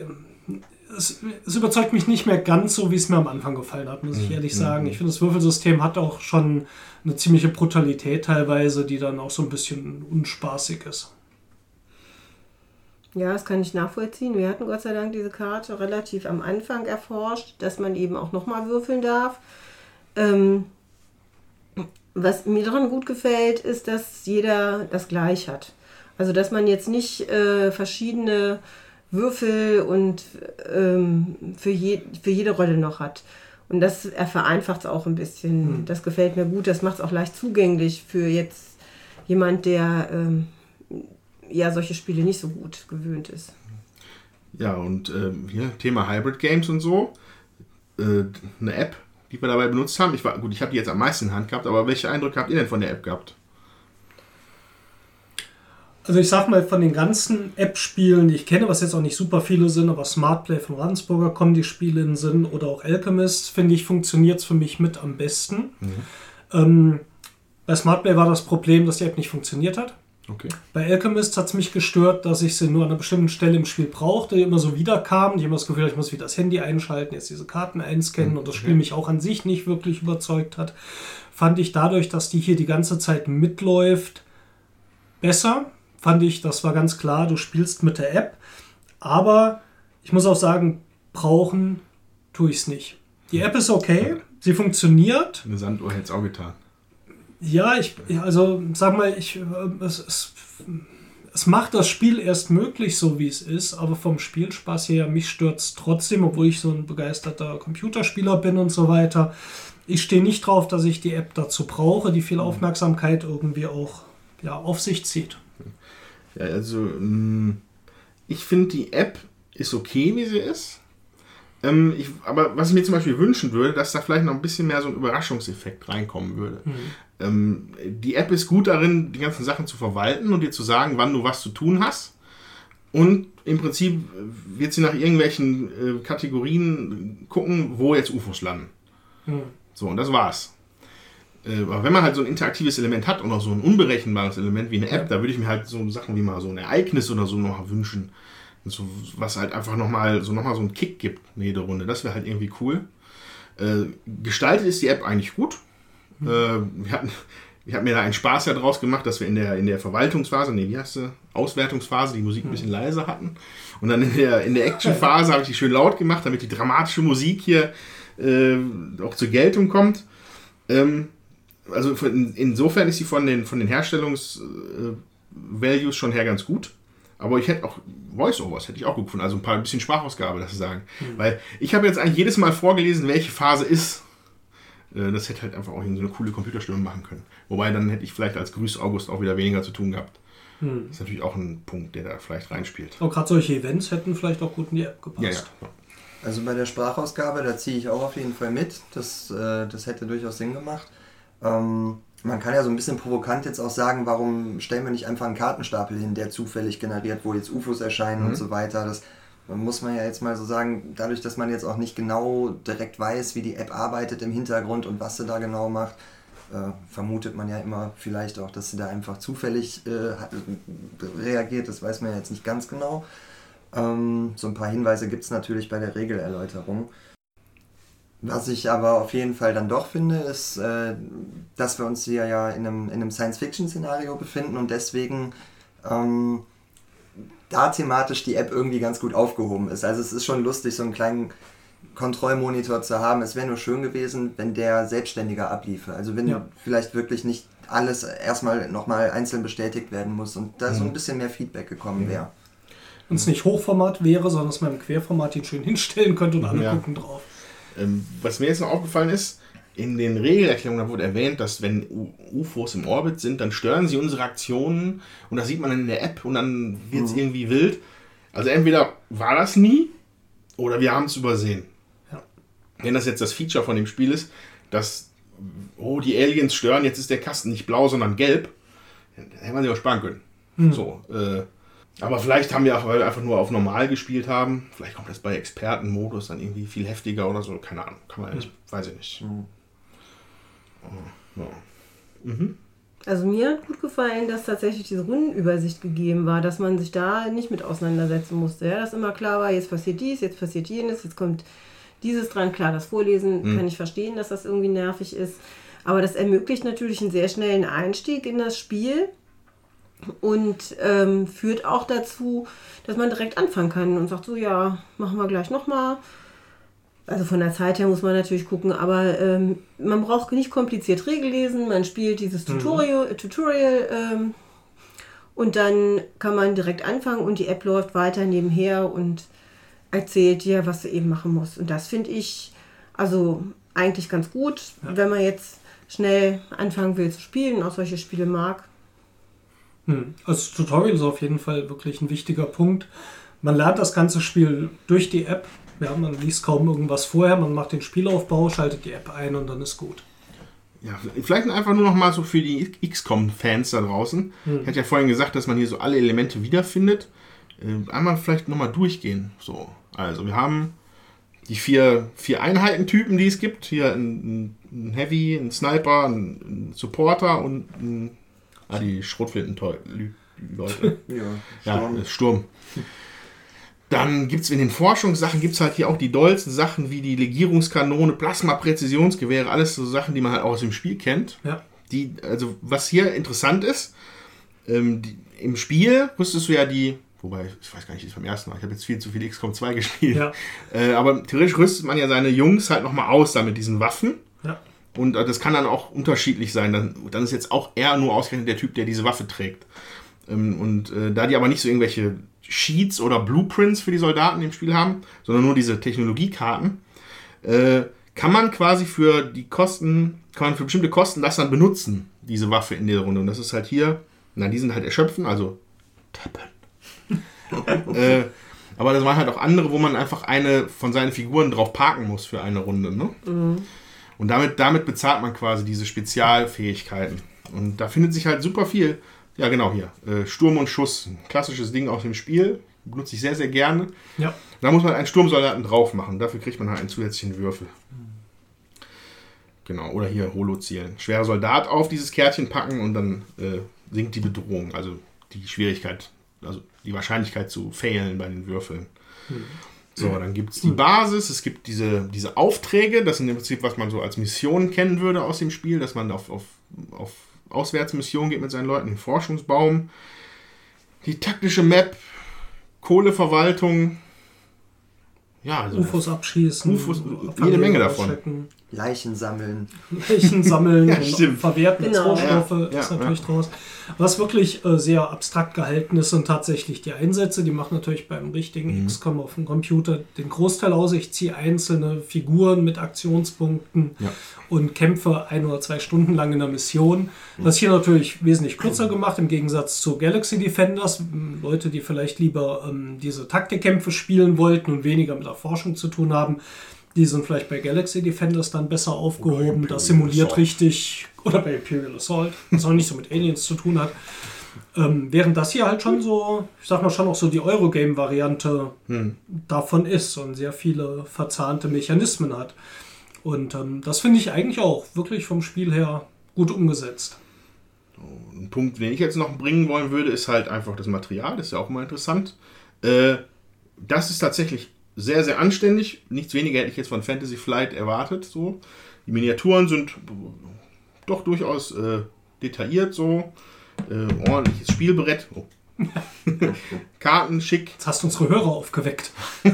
es, es überzeugt mich nicht mehr ganz so, wie es mir am Anfang gefallen hat, muss ich ehrlich sagen. Ich finde, das Würfelsystem hat auch schon eine ziemliche Brutalität teilweise, die dann auch so ein bisschen unspaßig ist. Ja, das kann ich nachvollziehen. Wir hatten Gott sei Dank diese Karte relativ am Anfang erforscht, dass man eben auch nochmal würfeln darf. Ähm, was mir daran gut gefällt, ist, dass jeder das gleich hat. Also, dass man jetzt nicht äh, verschiedene Würfel und ähm, für, je, für jede Rolle noch hat. Und das er vereinfacht es auch ein bisschen. Das gefällt mir gut. Das macht es auch leicht zugänglich für jetzt jemand, der ähm, ja solche Spiele nicht so gut gewöhnt ist. Ja, und ähm, hier Thema Hybrid Games und so. Äh, eine App, die wir dabei benutzt haben. Ich war, gut, ich habe die jetzt am meisten in Hand gehabt, aber welche Eindrücke habt ihr denn von der App gehabt? Also ich sag mal, von den ganzen App-Spielen, die ich kenne, was jetzt auch nicht super viele sind, aber Smartplay von Ravensburger kommen die Spiele in den Sinn oder auch Alchemist, finde ich, funktioniert es für mich mit am besten. Ähm, bei Smartplay war das Problem, dass die App nicht funktioniert hat. Okay. Bei Alchemist hat es mich gestört, dass ich sie nur an einer bestimmten Stelle im Spiel brauchte, die immer so wiederkam. Ich habe das Gefühl, ich muss wieder das Handy einschalten, jetzt diese Karten einscannen und das Spiel mich auch an sich nicht wirklich überzeugt hat. Fand ich dadurch, dass die hier die ganze Zeit mitläuft, besser. Fand ich, das war ganz klar, du spielst mit der App. Aber ich muss auch sagen, brauchen tue ich es nicht. Die App ist okay, sie funktioniert. Eine Sanduhr hätte es auch getan. Ja, ich, also sag mal, ich, äh, es, es, es macht das Spiel erst möglich, so wie es ist, aber vom Spielspaß her, mich stört es trotzdem, obwohl ich so ein begeisterter Computerspieler bin und so weiter. Ich stehe nicht drauf, dass ich die App dazu brauche, die viel Aufmerksamkeit irgendwie auch ja, auf sich zieht. Ja, also, mh, ich finde, die App ist okay, wie sie ist. Ähm, ich, aber was ich mir zum Beispiel wünschen würde, dass da vielleicht noch ein bisschen mehr so ein Überraschungseffekt reinkommen würde. Ähm, die App ist gut darin, die ganzen Sachen zu verwalten und dir zu sagen, wann du was zu tun hast. Und im Prinzip wird sie nach irgendwelchen äh, Kategorien gucken, wo jetzt UFOs landen. So, und das war's. Äh, aber wenn man halt so ein interaktives Element hat und auch so ein unberechenbares Element wie eine App, da würde ich mir halt so Sachen wie mal so ein Ereignis oder so noch wünschen. So, was halt einfach nochmal so, noch mal so einen Kick gibt in jede Runde. Das wäre halt irgendwie cool. Äh, gestaltet ist die App eigentlich gut. Äh, wir, hatten, wir hatten mir da einen Spaß ja draus gemacht, dass wir in der, in der Verwaltungsphase, nee, wie heißt sie? Auswertungsphase, die Musik ein bisschen leiser hatten. Und dann in der, in der Actionphase habe ich die schön laut gemacht, damit die dramatische Musik hier äh, auch zur Geltung kommt. Ähm, also von, insofern ist sie von den, von den Herstellungs-Values schon her ganz gut. Aber ich hätte auch Voice-Overs hätte ich auch gut gefunden. Also ein paar ein bisschen Sprachausgabe, das zu sagen. Weil ich habe jetzt eigentlich jedes Mal vorgelesen, welche Phase ist. Äh, Das hätte halt einfach auch so eine coole Computerstimme machen können. Wobei dann hätte ich vielleicht als Grüß August auch wieder weniger zu tun gehabt. Das ist natürlich auch ein Punkt, der da vielleicht reinspielt. Aber gerade solche Events hätten vielleicht auch gut in die App gepasst. Ja, ja. Also bei der Sprachausgabe, da ziehe ich auch auf jeden Fall mit. Das, äh, das hätte durchaus Sinn gemacht. Ähm, man kann ja so ein bisschen provokant jetzt auch sagen, warum stellen wir nicht einfach einen Kartenstapel hin, der zufällig generiert, wo jetzt UFOs erscheinen und so weiter. Das muss man ja jetzt mal so sagen, dadurch, dass man jetzt auch nicht genau direkt weiß, wie die App arbeitet im Hintergrund und was sie da genau macht, äh, vermutet man ja immer vielleicht auch, dass sie da einfach zufällig äh, reagiert. Das weiß man ja jetzt nicht ganz genau. Ähm, so ein paar Hinweise gibt es natürlich bei der Regelerläuterung. Was ich aber auf jeden Fall dann doch finde, ist, äh, dass wir uns hier ja in einem, in einem Science-Fiction-Szenario befinden und deswegen ähm, da thematisch die App irgendwie ganz gut aufgehoben ist. Also es ist schon lustig, so einen kleinen Kontrollmonitor zu haben. Es wäre nur schön gewesen, wenn der selbstständiger abliefe. Also wenn Ja. vielleicht wirklich nicht alles erstmal nochmal einzeln bestätigt werden muss und da Mhm. so ein bisschen mehr Feedback gekommen wäre. Und es nicht Hochformat wäre, sondern dass man im Querformat ihn schön hinstellen könnte und alle Ja. gucken drauf. Ähm, was mir jetzt noch aufgefallen ist, in den Regelerklärungen wurde erwähnt, dass wenn UFOs im Orbit sind, dann stören sie unsere Aktionen und das sieht man dann in der App und dann wird es irgendwie wild. Also entweder war das nie oder wir haben es übersehen. Ja. Wenn das jetzt das Feature von dem Spiel ist, dass, oh, die Aliens stören, jetzt ist der Kasten nicht blau, sondern gelb, dann hätte man sich auch sparen können. So, äh, aber vielleicht haben wir auch, weil wir einfach nur auf normal gespielt haben. Vielleicht kommt das bei Expertenmodus dann irgendwie viel heftiger oder so. Keine Ahnung. Kann man ehrlich, weiß ich nicht. Oh, ja. Also mir hat gut gefallen, dass tatsächlich diese Rundenübersicht gegeben war, dass man sich da nicht mit auseinandersetzen musste. Ja, dass immer klar war, jetzt passiert dies, jetzt passiert jenes, jetzt kommt dieses dran. Klar, das Vorlesen kann ich verstehen, dass das irgendwie nervig ist. Aber das ermöglicht natürlich einen sehr schnellen Einstieg in das Spiel und ähm, führt auch dazu, dass man direkt anfangen kann und sagt so, ja, machen wir gleich nochmal. Also von der Zeit her muss man natürlich gucken, aber ähm, man braucht nicht kompliziert Regel lesen, man spielt dieses Tutorial, Tutorial ähm, und dann kann man direkt anfangen und die App läuft weiter nebenher und erzählt dir, was du eben machen musst. Und das finde ich also eigentlich ganz gut, wenn man jetzt schnell anfangen will zu spielen und auch solche Spiele mag. Hm. Also Tutorial ist auf jeden Fall wirklich ein wichtiger Punkt. Man lernt das ganze Spiel durch die App. Ja, man liest kaum irgendwas vorher, man macht den Spielaufbau, schaltet die App ein und dann ist gut. Ja, vielleicht einfach nur noch mal so für die XCOM-Fans da draußen. Hm. Ich hatte ja vorhin gesagt, dass man hier so alle Elemente wiederfindet. Äh, einmal vielleicht noch mal durchgehen. So, also wir haben die vier, vier Einheitentypen, die es gibt. Hier ein, ein Heavy, ein Sniper, ein, ein Supporter und ein, ah, die Schrotflinten-Leute. Ja, Ja, Sturm. Sturm. Dann gibt es in den Forschungssachen, gibt es halt hier auch die dollsten Sachen wie die Legierungskanone, Plasma-Präzisionsgewehre, alles so Sachen, die man halt auch aus dem Spiel kennt. Ja. Die, also was hier interessant ist, ähm, die, im Spiel rüstest du ja die, wobei, ich weiß gar nicht, wie es beim ersten Mal, ich habe jetzt viel zu viel XCOM 2 gespielt, Ja. äh, aber theoretisch rüstet man ja seine Jungs halt nochmal aus da mit diesen Waffen. Ja. Und äh, das kann dann auch unterschiedlich sein. Dann, dann ist jetzt auch er nur ausgerechnet der Typ, der diese Waffe trägt. Ähm, und äh, da die aber nicht so irgendwelche Sheets oder Blueprints für die Soldaten im Spiel haben, sondern nur diese Technologiekarten, äh, kann man quasi für die Kosten, kann man für bestimmte Kosten das dann benutzen, diese Waffe in der Runde. Und das ist halt hier, na, die sind halt erschöpfen, also tappen. äh, aber das waren halt auch andere, wo man einfach eine von seinen Figuren drauf parken muss für eine Runde. Ne? Und damit, damit bezahlt man quasi diese Spezialfähigkeiten. Und da findet sich halt super viel. Ja, genau hier. Äh, Sturm und Schuss. Ein klassisches Ding aus dem Spiel. Benutze ich sehr, sehr gerne. Ja. Da muss man einen Sturmsoldaten drauf machen. Dafür kriegt man halt einen zusätzlichen Würfel. Genau. Oder hier Holo-Zielen. Schwerer Soldat auf dieses Kärtchen packen und dann äh, sinkt die Bedrohung. Also die Schwierigkeit, also die Wahrscheinlichkeit zu failen bei den Würfeln. So, dann gibt es die Basis, es gibt diese, diese Aufträge, das sind im Prinzip, was man so als Mission kennen würde aus dem Spiel, dass man auf, auf, auf Auswärtsmissionen geht mit seinen Leuten, den Forschungsbaum, die taktische Map, Kohleverwaltung, ja, also UFOs abschießen. UFOs, jede Menge davon. Leichen sammeln. Leichen sammeln Ja, und verwerten Genau. Rohstoffe Ja, ist ja, natürlich draus. Was wirklich äh, sehr abstrakt gehalten ist, sind tatsächlich die Einsätze. Die machen natürlich beim richtigen Mhm. XCOM auf dem Computer den Großteil aus. Ich ziehe einzelne Figuren mit Aktionspunkten Ja. und kämpfe ein oder zwei Stunden lang in der Mission. Das ist hier natürlich wesentlich kürzer gemacht im Gegensatz zu Galaxy Defenders. Leute, die vielleicht lieber ähm, diese Taktikkämpfe spielen wollten und weniger mit der Forschung zu tun haben, die sind vielleicht bei Galaxy Defenders dann besser aufgehoben. Das simuliert Assault. richtig. Oder bei Imperial Assault, was auch nicht so mit Aliens zu tun hat. Ähm, während das hier halt schon so, ich sag mal schon auch so die Eurogame-Variante davon ist und sehr viele verzahnte Mechanismen hat. Und ähm, das finde ich eigentlich auch wirklich vom Spiel her gut umgesetzt. Ein Punkt, den ich jetzt noch bringen wollen würde, ist halt einfach das Material. Das ist ja auch mal interessant. Äh, das ist tatsächlich sehr, sehr anständig. Nichts weniger hätte ich jetzt von Fantasy Flight erwartet. So. Die Miniaturen sind doch durchaus äh, detailliert so. Äh, ordentliches Spielbrett. Oh. Karten schick. Jetzt hast du unsere Hörer aufgeweckt.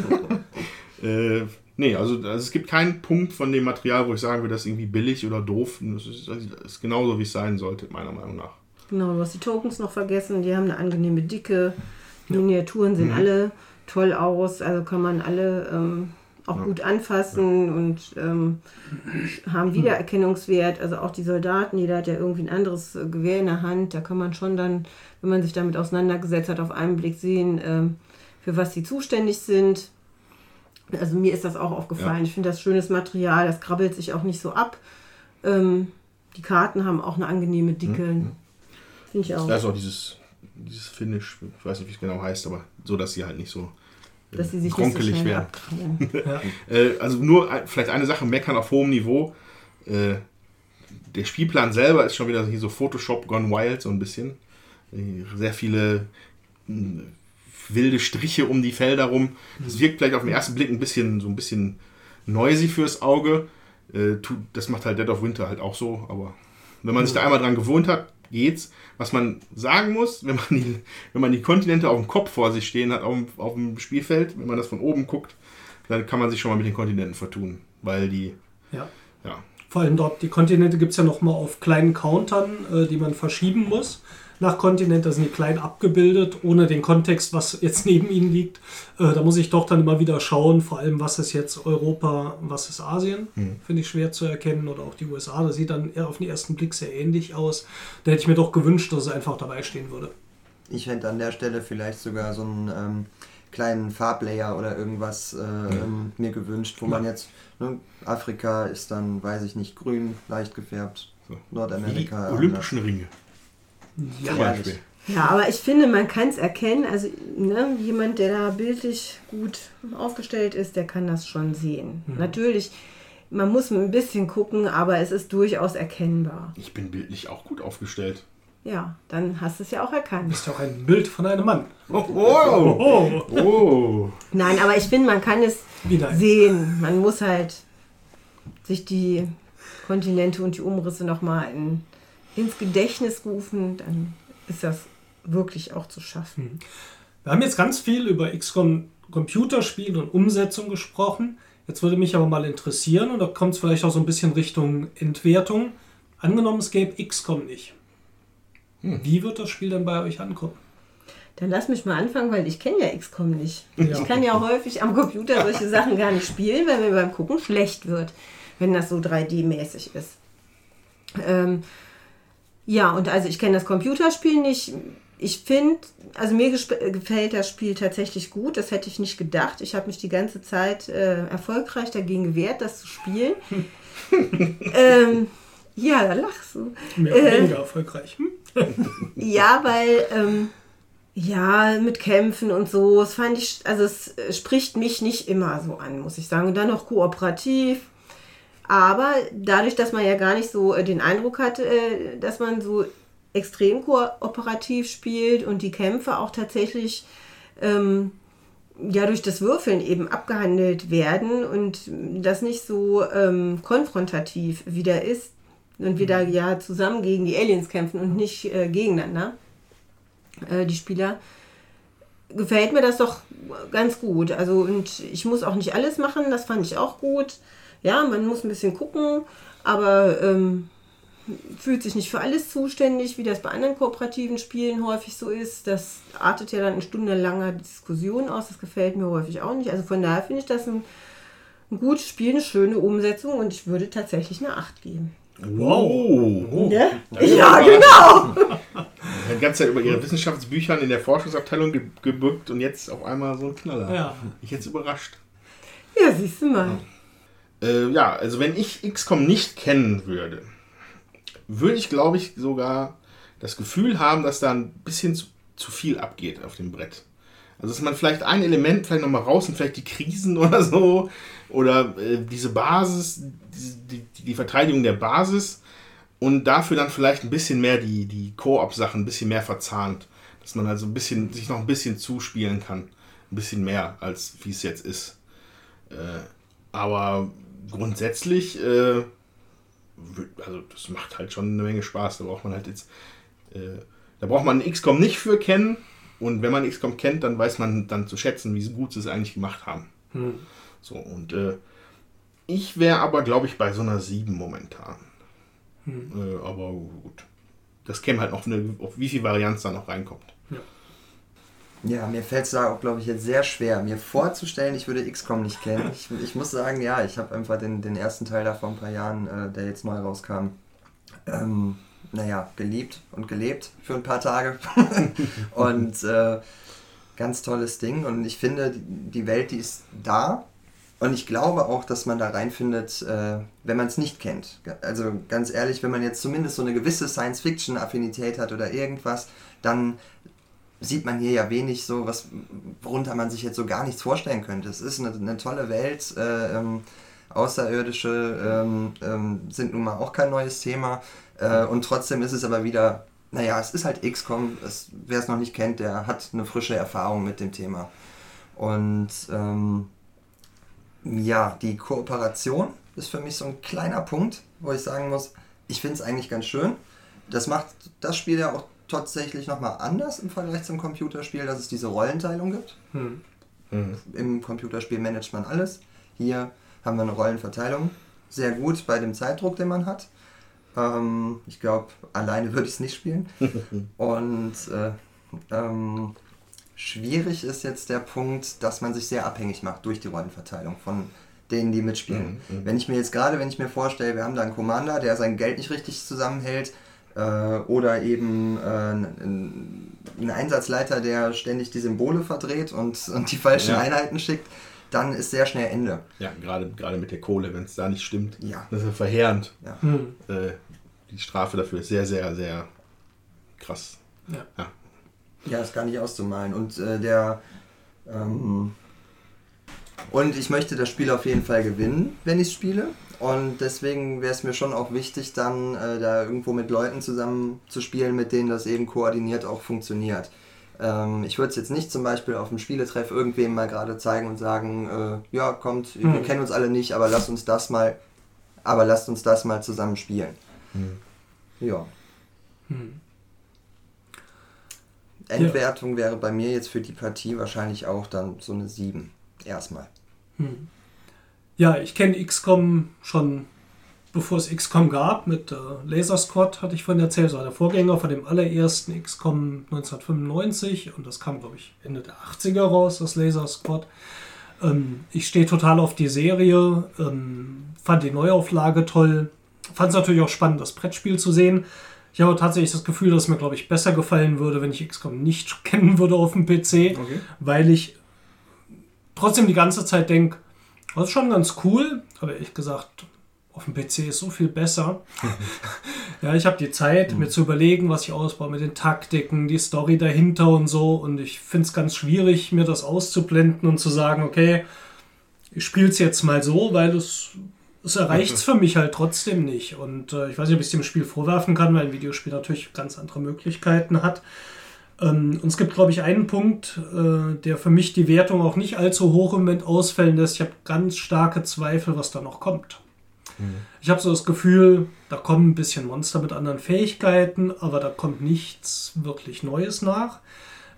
Äh, nee, also, also es gibt keinen Punkt von dem Material, wo ich sagen würde, das ist irgendwie billig oder doof. Das ist, das ist genauso, wie es sein sollte, meiner Meinung nach. Genau, du hast die Tokens noch vergessen. Die haben eine angenehme Dicke. Die Miniaturen sehen Mhm. alle toll aus. Also kann man alle ähm, auch gut anfassen und ähm, haben Wiedererkennungswert. Also auch die Soldaten, jeder hat ja irgendwie ein anderes äh, Gewehr in der Hand. Da kann man schon dann, wenn man sich damit auseinandergesetzt hat, auf einen Blick sehen, ähm, für was sie zuständig sind. Also mir ist das auch aufgefallen. Ich finde das schönes Material. Das krabbelt sich auch nicht so ab. Ähm, die Karten haben auch eine angenehme Dicke. Finde ich auch. Da ist auch dieses, dieses Finish, ich weiß nicht, wie es genau heißt, aber so, dass sie halt nicht so äh, dass sie sich nicht so kronkelig schnell werden. abkrabbeln. Äh, also nur vielleicht eine Sache meckern auf hohem Niveau. Äh, der Spielplan selber ist schon wieder hier so Photoshop gone wild, so ein bisschen. Äh, Sehr viele wilde Striche um die Felder rum. Das wirkt vielleicht auf den ersten Blick ein bisschen so ein bisschen noisy fürs Auge. Das macht halt Dead of Winter halt auch so, aber wenn man sich da einmal dran gewohnt hat, geht's. Was man sagen muss, wenn man die, wenn man die Kontinente auf dem Kopf vor sich stehen hat, auf dem, auf dem Spielfeld, wenn man das von oben guckt, dann kann man sich schon mal mit den Kontinenten vertun, weil die, Ja. ja, Vor allem dort, die Kontinente gibt es ja nochmal auf kleinen Countern, äh, die man verschieben muss. Nach Kontinent, da sind die klein abgebildet, ohne den Kontext, was jetzt neben ihnen liegt. Äh, da muss ich doch dann immer wieder schauen, vor allem was ist jetzt Europa, was ist Asien. Finde ich schwer zu erkennen. Oder auch die USA, das sieht dann eher auf den ersten Blick sehr ähnlich aus. Da hätte ich mir doch gewünscht, dass es einfach dabei stehen würde. ich hätte an der Stelle vielleicht sogar so einen ähm, kleinen Farblayer oder irgendwas äh, ähm, mir gewünscht, wo man jetzt, ne, Afrika ist dann, weiß ich nicht, grün, leicht gefärbt, So. Nordamerika. Die Olympischen Ringe. Ja, Zum Beispiel. Ja, aber ich finde, man kann es erkennen. Also ne, jemand, der da bildlich gut aufgestellt ist, der kann das schon sehen. Natürlich, man muss ein bisschen gucken, aber es ist durchaus erkennbar. Ich bin bildlich auch gut aufgestellt. Ja, dann hast du es ja auch erkannt. ist doch ein Bild von einem Mann. Oh, oh, Oh, oh. Nein, aber ich finde, man kann es sehen. Man muss halt sich die Kontinente und die Umrisse nochmal in, ins Gedächtnis rufen. Dann ist das wirklich auch zu schaffen. Wir haben jetzt ganz viel über XCOM Computerspiel und Umsetzung gesprochen. Jetzt würde mich aber mal interessieren, und da kommt es vielleicht auch so ein bisschen Richtung Entwertung. Angenommen, es gäbe XCOM nicht. Wie wird das Spiel dann bei euch ankommen? Dann lass mich mal anfangen, weil ich kenne ja XCOM nicht. Ja. Ich kann ja häufig am Computer solche Sachen gar nicht spielen, weil mir beim Gucken schlecht wird, wenn das so 3D-mäßig ist. Ähm, ja, und also ich kenne das Computerspiel nicht. Ich finde, also mir gefällt das Spiel tatsächlich gut. Das hätte ich nicht gedacht. Ich habe mich die ganze Zeit äh, erfolgreich dagegen gewehrt, das zu spielen. ähm, ja, da lachst du. Mehr oder Äh. weniger erfolgreich. Hm? Ja, weil, ähm, ja, mit Kämpfen und so, das fand ich, also es äh, spricht mich nicht immer so an, muss ich sagen. Und dann noch kooperativ. Aber dadurch, dass man ja gar nicht so äh, den Eindruck hat, äh, dass man so extrem kooperativ spielt und die Kämpfe auch tatsächlich ähm, ja durch das Würfeln eben abgehandelt werden und das nicht so ähm, konfrontativ wieder ist und wir da ja zusammen gegen die Aliens kämpfen und nicht äh, gegeneinander, äh, die Spieler, gefällt mir das doch ganz gut. Also und ich muss auch nicht alles machen, das fand ich auch gut. Ja, man muss ein bisschen gucken, aber ähm, fühlt sich nicht für alles zuständig, wie das bei anderen kooperativen Spielen häufig so ist. Das artet ja dann in stundenlanger Diskussion aus. Das gefällt mir häufig auch nicht. Also von daher finde ich das ein, ein gutes Spiel, eine schöne Umsetzung und ich würde tatsächlich eine 8 geben. Wow. Ja, ist ja aber- genau. Die ganze Zeit über ihre Wissenschaftsbüchern in der Forschungsabteilung ge gebückt und jetzt auf einmal so ein Knaller. Ja. Ich jetzt überrascht. Ja, siehst du mal. Äh, ja, also wenn ich XCOM nicht kennen würde, würde ich, glaube ich, sogar das Gefühl haben, dass da ein bisschen zu, zu viel abgeht auf dem Brett. Also dass man vielleicht ein Element vielleicht nochmal raus und vielleicht die Krisen oder so oder äh, diese Basis, die, die, die Verteidigung der Basis und dafür dann vielleicht ein bisschen mehr die, die Koop-Sachen ein bisschen mehr verzahnt. Dass man also ein bisschen, sich noch ein bisschen zuspielen kann. Ein bisschen mehr, als wie es jetzt ist. Äh, aber grundsätzlich, äh, also das macht halt schon eine Menge Spaß. Da braucht man halt jetzt, äh, da braucht man XCOM nicht für kennen. Und wenn man XCOM kennt, dann weiß man dann zu schätzen, wie gut sie es eigentlich gemacht haben. So, und äh, ich wäre aber, glaube ich, bei so einer 7 momentan. Äh, aber gut. Das käme halt noch, eine, auf wie viel Varianz da noch reinkommt. Ja, mir fällt es da auch, glaube ich, jetzt sehr schwer, mir vorzustellen, ich würde XCOM nicht kennen. Ich, ich muss sagen, ja, ich habe einfach den, den ersten Teil da vor ein paar Jahren, äh, der jetzt neu rauskam, ähm, naja, geliebt und gelebt für ein paar Tage. und äh, ganz tolles Ding. Und ich finde, die- Welt, die ist da. Und ich glaube auch, dass man da reinfindet, äh, wenn man es nicht kennt. Also ganz ehrlich, wenn man jetzt zumindest so eine gewisse Science-Fiction-Affinität hat oder irgendwas, dann sieht man hier ja wenig so, was, worunter man sich jetzt so gar nichts vorstellen könnte. Es ist eine, eine tolle Welt. Äh, ähm, Außerirdische ähm, ähm, sind nun mal auch kein neues Thema. Äh, und trotzdem ist es aber wieder, naja, es ist halt XCOM. Wer es noch nicht kennt, der hat eine frische Erfahrung mit dem Thema. Und ähm, ja, die Kooperation ist für mich so ein kleiner Punkt, wo ich sagen muss, ich finde es eigentlich ganz schön. Das macht das Spiel ja auch tatsächlich nochmal anders im Vergleich zum Computerspiel, dass es diese Rollenteilung gibt. Im Computerspiel managt man alles. Hier haben wir eine Rollenverteilung. Sehr gut bei dem Zeitdruck, den man hat. Ähm, ich glaube, alleine würde ich es nicht spielen. Und äh, ähm, schwierig ist jetzt der Punkt, dass man sich sehr abhängig macht durch die Rollenverteilung von denen, die mitspielen. Wenn ich mir jetzt gerade, wenn ich mir vorstelle, wir haben da einen Commander, der sein Geld nicht richtig zusammenhält, oder eben äh, ein, ein Einsatzleiter, der ständig die Symbole verdreht und, und die falschen Ja. Einheiten schickt, dann ist sehr schnell Ende. Ja, gerade, gerade mit der Kohle, wenn es da nicht stimmt. Ja. Das ist verheerend. Hm. Äh, die Strafe dafür ist sehr, sehr, sehr krass. Ja. Ja, ist gar nicht auszumalen. Und äh, der. Ähm, und ich möchte das Spiel auf jeden Fall gewinnen, wenn ich spiele. Und deswegen wäre es mir schon auch wichtig, dann äh, da irgendwo mit Leuten zusammen zu spielen, mit denen das eben koordiniert auch funktioniert. Ähm, ich würde es jetzt nicht zum Beispiel auf dem Spieletreff irgendwem mal gerade zeigen und sagen, äh, ja, kommt, wir Mhm. kennen uns alle nicht, aber lasst uns das mal, aber lasst uns das mal zusammen spielen. Ja. Hm. Endwertung wäre bei mir jetzt für die Partie wahrscheinlich auch dann so eine 7. Erstmal. Hm. Ja, ich kenne XCOM schon bevor es XCOM gab. Mit äh, Laser Squad hatte ich vorhin erzählt, so der Vorgänger von dem allerersten XCOM 1995 und das kam, glaube ich, Ende der 80er raus, das Laser Squad. Ähm, ich stehe total auf die Serie, ähm, fand die Neuauflage toll, fand es natürlich auch spannend, das Brettspiel zu sehen. Ich habe tatsächlich das Gefühl, dass es mir, glaube ich, besser gefallen würde, wenn ich XCOM nicht kennen würde auf dem PC, Okay. weil ich trotzdem die ganze Zeit denke, das ist schon ganz cool, aber ehrlich gesagt, auf dem PC ist so viel besser. ja, ich habe die Zeit, mir zu überlegen, was ich ausbaue mit den Taktiken, die Story dahinter und so. Und ich finde es ganz schwierig, mir das auszublenden und zu sagen, okay, ich spiele es jetzt mal so, weil es, es erreicht es für mich halt trotzdem nicht. Und äh, ich weiß nicht, ob ich es dem Spiel vorwerfen kann, weil ein Videospiel natürlich ganz andere Möglichkeiten hat. Ähm, und es gibt, glaube ich, einen Punkt, äh, der für mich die Wertung auch nicht allzu hoch im Moment ausfällen lässt. Ich habe ganz starke Zweifel, was da noch kommt. Ich habe so das Gefühl, da kommen ein bisschen Monster mit anderen Fähigkeiten, aber da kommt nichts wirklich Neues nach.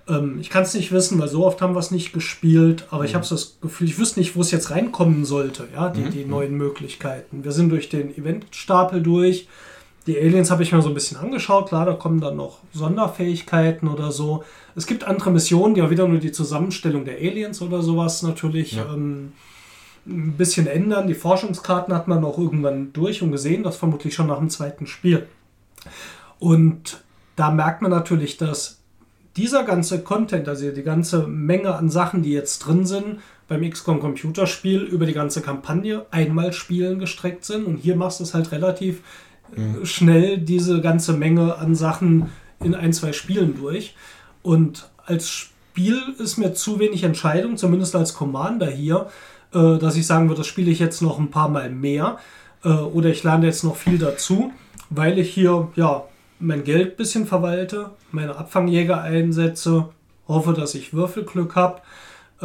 Ähm, ich kann es nicht wissen, weil so oft haben wir es nicht gespielt, aber ich habe so das Gefühl, ich wüsste nicht, wo es jetzt reinkommen sollte, ja, die, die neuen Möglichkeiten. Wir sind durch den Eventstapel durch. Die Aliens habe ich mir so ein bisschen angeschaut. Klar, da kommen dann noch Sonderfähigkeiten oder so. Es gibt andere Missionen, die ja wieder nur die Zusammenstellung der Aliens oder sowas natürlich Ja. ähm, ein bisschen ändern. Die Forschungskarten hat man auch irgendwann durch und gesehen, das vermutlich schon nach dem zweiten Spiel. Und da merkt man natürlich, dass dieser ganze Content, also die ganze Menge an Sachen, die jetzt drin sind, beim XCOM Computerspiel über die ganze Kampagne einmal spielen gestreckt sind. Und hier machst du es halt relativ schnell, diese ganze Menge an Sachen in ein, zwei Spielen durch. Und als Spiel ist mir zu wenig Entscheidung, zumindest als Commander hier, äh, dass ich sagen würde, das spiele ich jetzt noch ein paar Mal mehr äh, oder ich lerne jetzt noch viel dazu, weil ich hier ja mein Geld ein bisschen verwalte, meine Abfangjäger einsetze, hoffe, dass ich Würfelglück habe.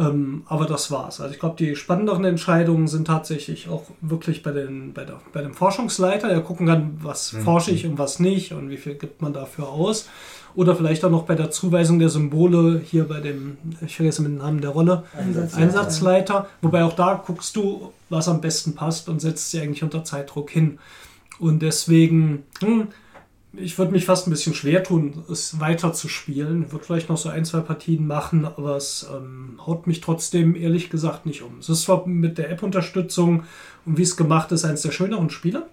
Ähm, aber das war's. Also ich glaube, die spannenderen Entscheidungen sind tatsächlich auch wirklich bei, den, bei, der, bei dem Forschungsleiter, der gucken kann, was forsche ich und was nicht und wie viel gibt man dafür aus. Oder vielleicht auch noch bei der Zuweisung der Symbole hier bei dem, ich vergesse den Namen der Rolle, Einsatzleiter. Einsatzleiter. Wobei auch da guckst du, was am besten passt und setzt sie eigentlich unter Zeitdruck hin. Und deswegen, hm, ich würde mich fast ein bisschen schwer tun, es weiter zu spielen. Ich würde vielleicht noch so ein, zwei Partien machen, aber es ähm, haut mich trotzdem ehrlich gesagt nicht um. Es ist zwar mit der App-Unterstützung und wie es gemacht ist, eines der schöneren Spiele.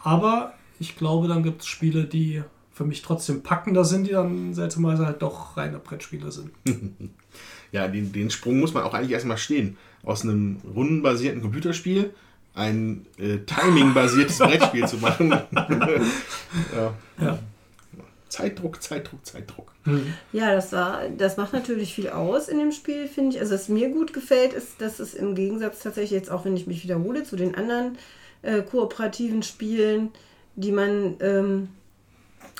Aber ich glaube, dann gibt es Spiele, die für mich trotzdem packender sind, die dann seltsamerweise halt doch reine Brettspiele sind. Ja, den, den Sprung muss man auch eigentlich erstmal stehen. Aus einem rundenbasierten Computerspiel ein äh, Timing-basiertes Brettspiel zu machen. ja. Ja. Zeitdruck, Zeitdruck, Zeitdruck. Ja, das, war, das macht natürlich viel aus in dem Spiel, finde ich. Also, was mir gut gefällt, ist, dass es im Gegensatz tatsächlich jetzt, auch wenn ich mich wiederhole, zu den anderen äh, kooperativen Spielen, die man, ähm,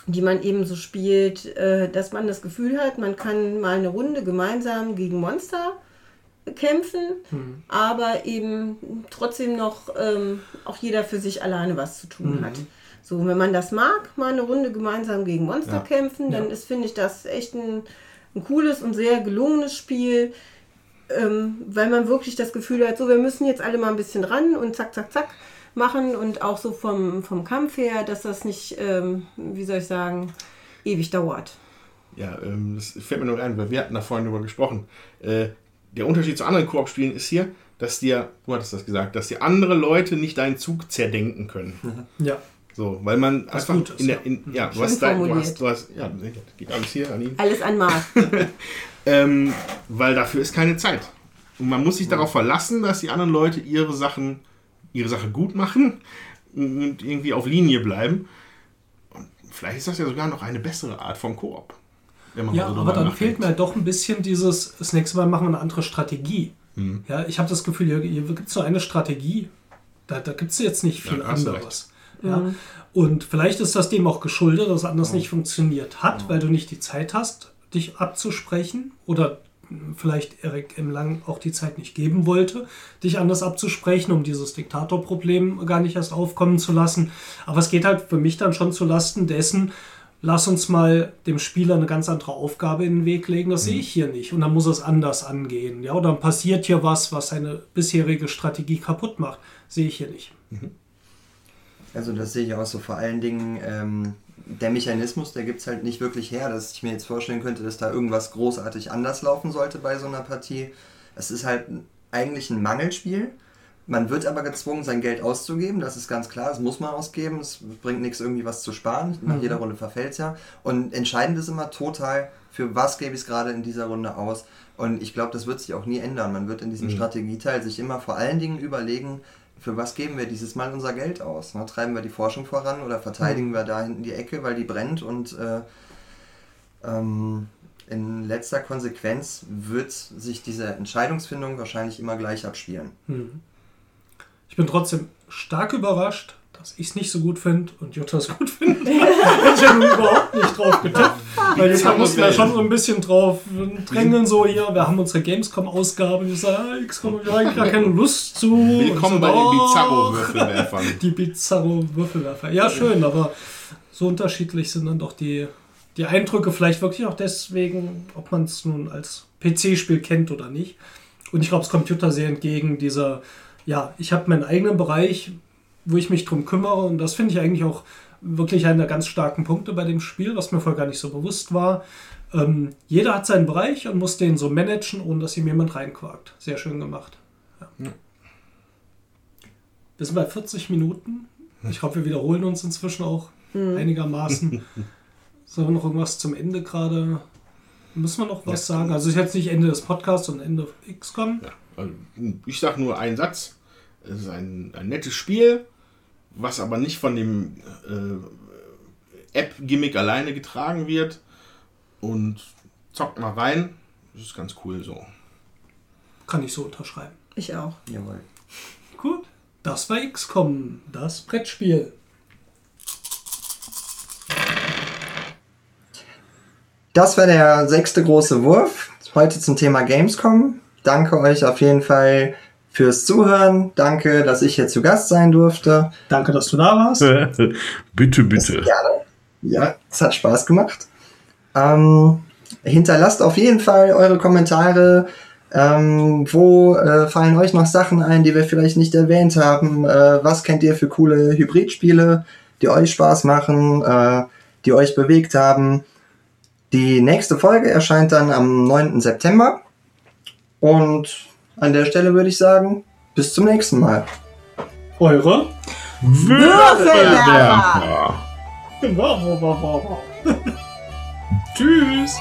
die man eben so spielt, äh, dass man das Gefühl hat, man kann mal eine Runde gemeinsam gegen Monster kämpfen, aber eben trotzdem noch ähm, auch jeder für sich alleine was zu tun hat. So, wenn man das mag, mal eine Runde gemeinsam gegen Monster Ja. kämpfen, dann ist, finde ich, das echt ein, ein cooles und sehr gelungenes Spiel, ähm, weil man wirklich das Gefühl hat, so, wir müssen jetzt alle mal ein bisschen ran und zack, zack, zack machen und auch so vom, vom Kampf her, dass das nicht, ähm, wie soll ich sagen, ewig dauert. Ja, ähm, das fällt mir nur ein, weil wir hatten da vorhin drüber gesprochen. Der Unterschied zu anderen Koop-Spielen ist hier, dass dir, du hattest das gesagt, dass dir andere Leute nicht deinen Zug zerdenken können. Ja. So, weil man einfach gut ist, in der, ja. in, ja, du hast, dein, du hast, du hast, ja, geht alles hier an ihn. Alles an Marc. Ähm, weil dafür ist keine Zeit. Und man muss sich darauf verlassen, dass die anderen Leute ihre Sachen, ihre Sache gut machen und irgendwie auf Linie bleiben. Und vielleicht ist das ja sogar noch eine bessere Art von Koop. Wenn Ja, mal so aber dann fehlt mir halt doch ein bisschen dieses, das nächste Mal machen wir eine andere Strategie. Hm. Ja, ich habe das Gefühl, hier, hier gibt es nur eine Strategie. Da, da gibt es jetzt nicht viel Ja, anderes. Ja. Und vielleicht ist das dem auch geschuldet, dass es anders nicht funktioniert hat, weil du nicht die Zeit hast, dich abzusprechen oder vielleicht Erik im Lang auch die Zeit nicht geben wollte, dich anders abzusprechen, um dieses Diktatorproblem gar nicht erst aufkommen zu lassen. Aber es geht halt für mich dann schon zu Lasten dessen, lass uns mal dem Spieler eine ganz andere Aufgabe in den Weg legen, das sehe ich hier nicht. Und dann muss er es anders angehen. Ja, oder dann passiert hier was, was seine bisherige Strategie kaputt macht. Sehe ich hier nicht. Also das sehe ich auch so. Vor allen Dingen ähm, der Mechanismus, der gibt es halt nicht wirklich her, dass ich mir jetzt vorstellen könnte, dass da irgendwas großartig anders laufen sollte bei so einer Partie. Es ist halt eigentlich ein Mangelspiel. Man wird aber gezwungen, sein Geld auszugeben, das ist ganz klar, das muss man ausgeben, es bringt nichts irgendwie was zu sparen, nach jeder Runde verfällt es ja. Und entscheidend ist immer total, für was gebe ich es gerade in dieser Runde aus. Und ich glaube, das wird sich auch nie ändern. Man wird in diesem Strategieteil sich immer vor allen Dingen überlegen, für was geben wir dieses Mal unser Geld aus? Ne? Treiben wir die Forschung voran oder verteidigen wir da hinten die Ecke, weil die brennt und äh, ähm, in letzter Konsequenz wird sich diese Entscheidungsfindung wahrscheinlich immer gleich abspielen. Ich bin trotzdem stark überrascht, dass ich es nicht so gut finde und Jutta es gut findet. Hätte ich ja nun überhaupt nicht drauf getippt. Weil jetzt mussten wir schon so ein bisschen drauf drängeln, so hier, wir haben unsere Gamescom-Ausgabe, wir sagen, ah, XCOM habe ich eigentlich gar keine Lust zu. Willkommen Und bei den. Bizarro-Würfelwerfern. Die Bizarro-Würfelwerfer. Ja, schön, aber so unterschiedlich sind dann doch die, die Eindrücke. Vielleicht wirklich auch deswegen, ob man es nun als PC-Spiel kennt oder nicht. Und ich glaube, es kommt Jutta sehr entgegen dieser, ja, ich habe meinen eigenen Bereich, wo ich mich drum kümmere. Und das finde ich eigentlich auch wirklich einer der ganz starken Punkte bei dem Spiel, was mir vorher gar nicht so bewusst war. Ähm, jeder hat seinen Bereich und muss den so managen, ohne dass ihm jemand reinquakt. Sehr schön gemacht. Ja. Wir sind bei 40 Minuten. Ich glaube, wir wiederholen uns inzwischen auch einigermaßen. Sollen wir noch irgendwas zum Ende gerade? Müssen wir noch was sagen? Also, es ist jetzt nicht Ende des Podcasts, sondern Ende XCOM. Ja, also, ich sage nur einen Satz. Es ist ein, ein nettes Spiel, was aber nicht von dem äh, App-Gimmick alleine getragen wird. Und zockt mal rein. Das ist ganz cool so. Kann ich so unterschreiben. Ich auch. Jawohl. Gut. Das war XCOM, das Brettspiel. Das war der sechste große Wurf. Heute zum Thema Gamescom. Danke euch auf jeden Fall fürs Zuhören. Danke, dass ich hier zu Gast sein durfte. Danke, dass du da warst. bitte, bitte. Ja, es hat Spaß gemacht. Ähm, hinterlasst auf jeden Fall eure Kommentare. Ähm, wo äh, fallen euch noch Sachen ein, die wir vielleicht nicht erwähnt haben? Äh, was kennt ihr für coole Hybridspiele, die euch Spaß machen, äh, die euch bewegt haben? Die nächste Folge erscheint dann am 9. September. Und an der Stelle würde ich sagen, bis zum nächsten Mal. Eure. Würfelwerfer! Tschüss.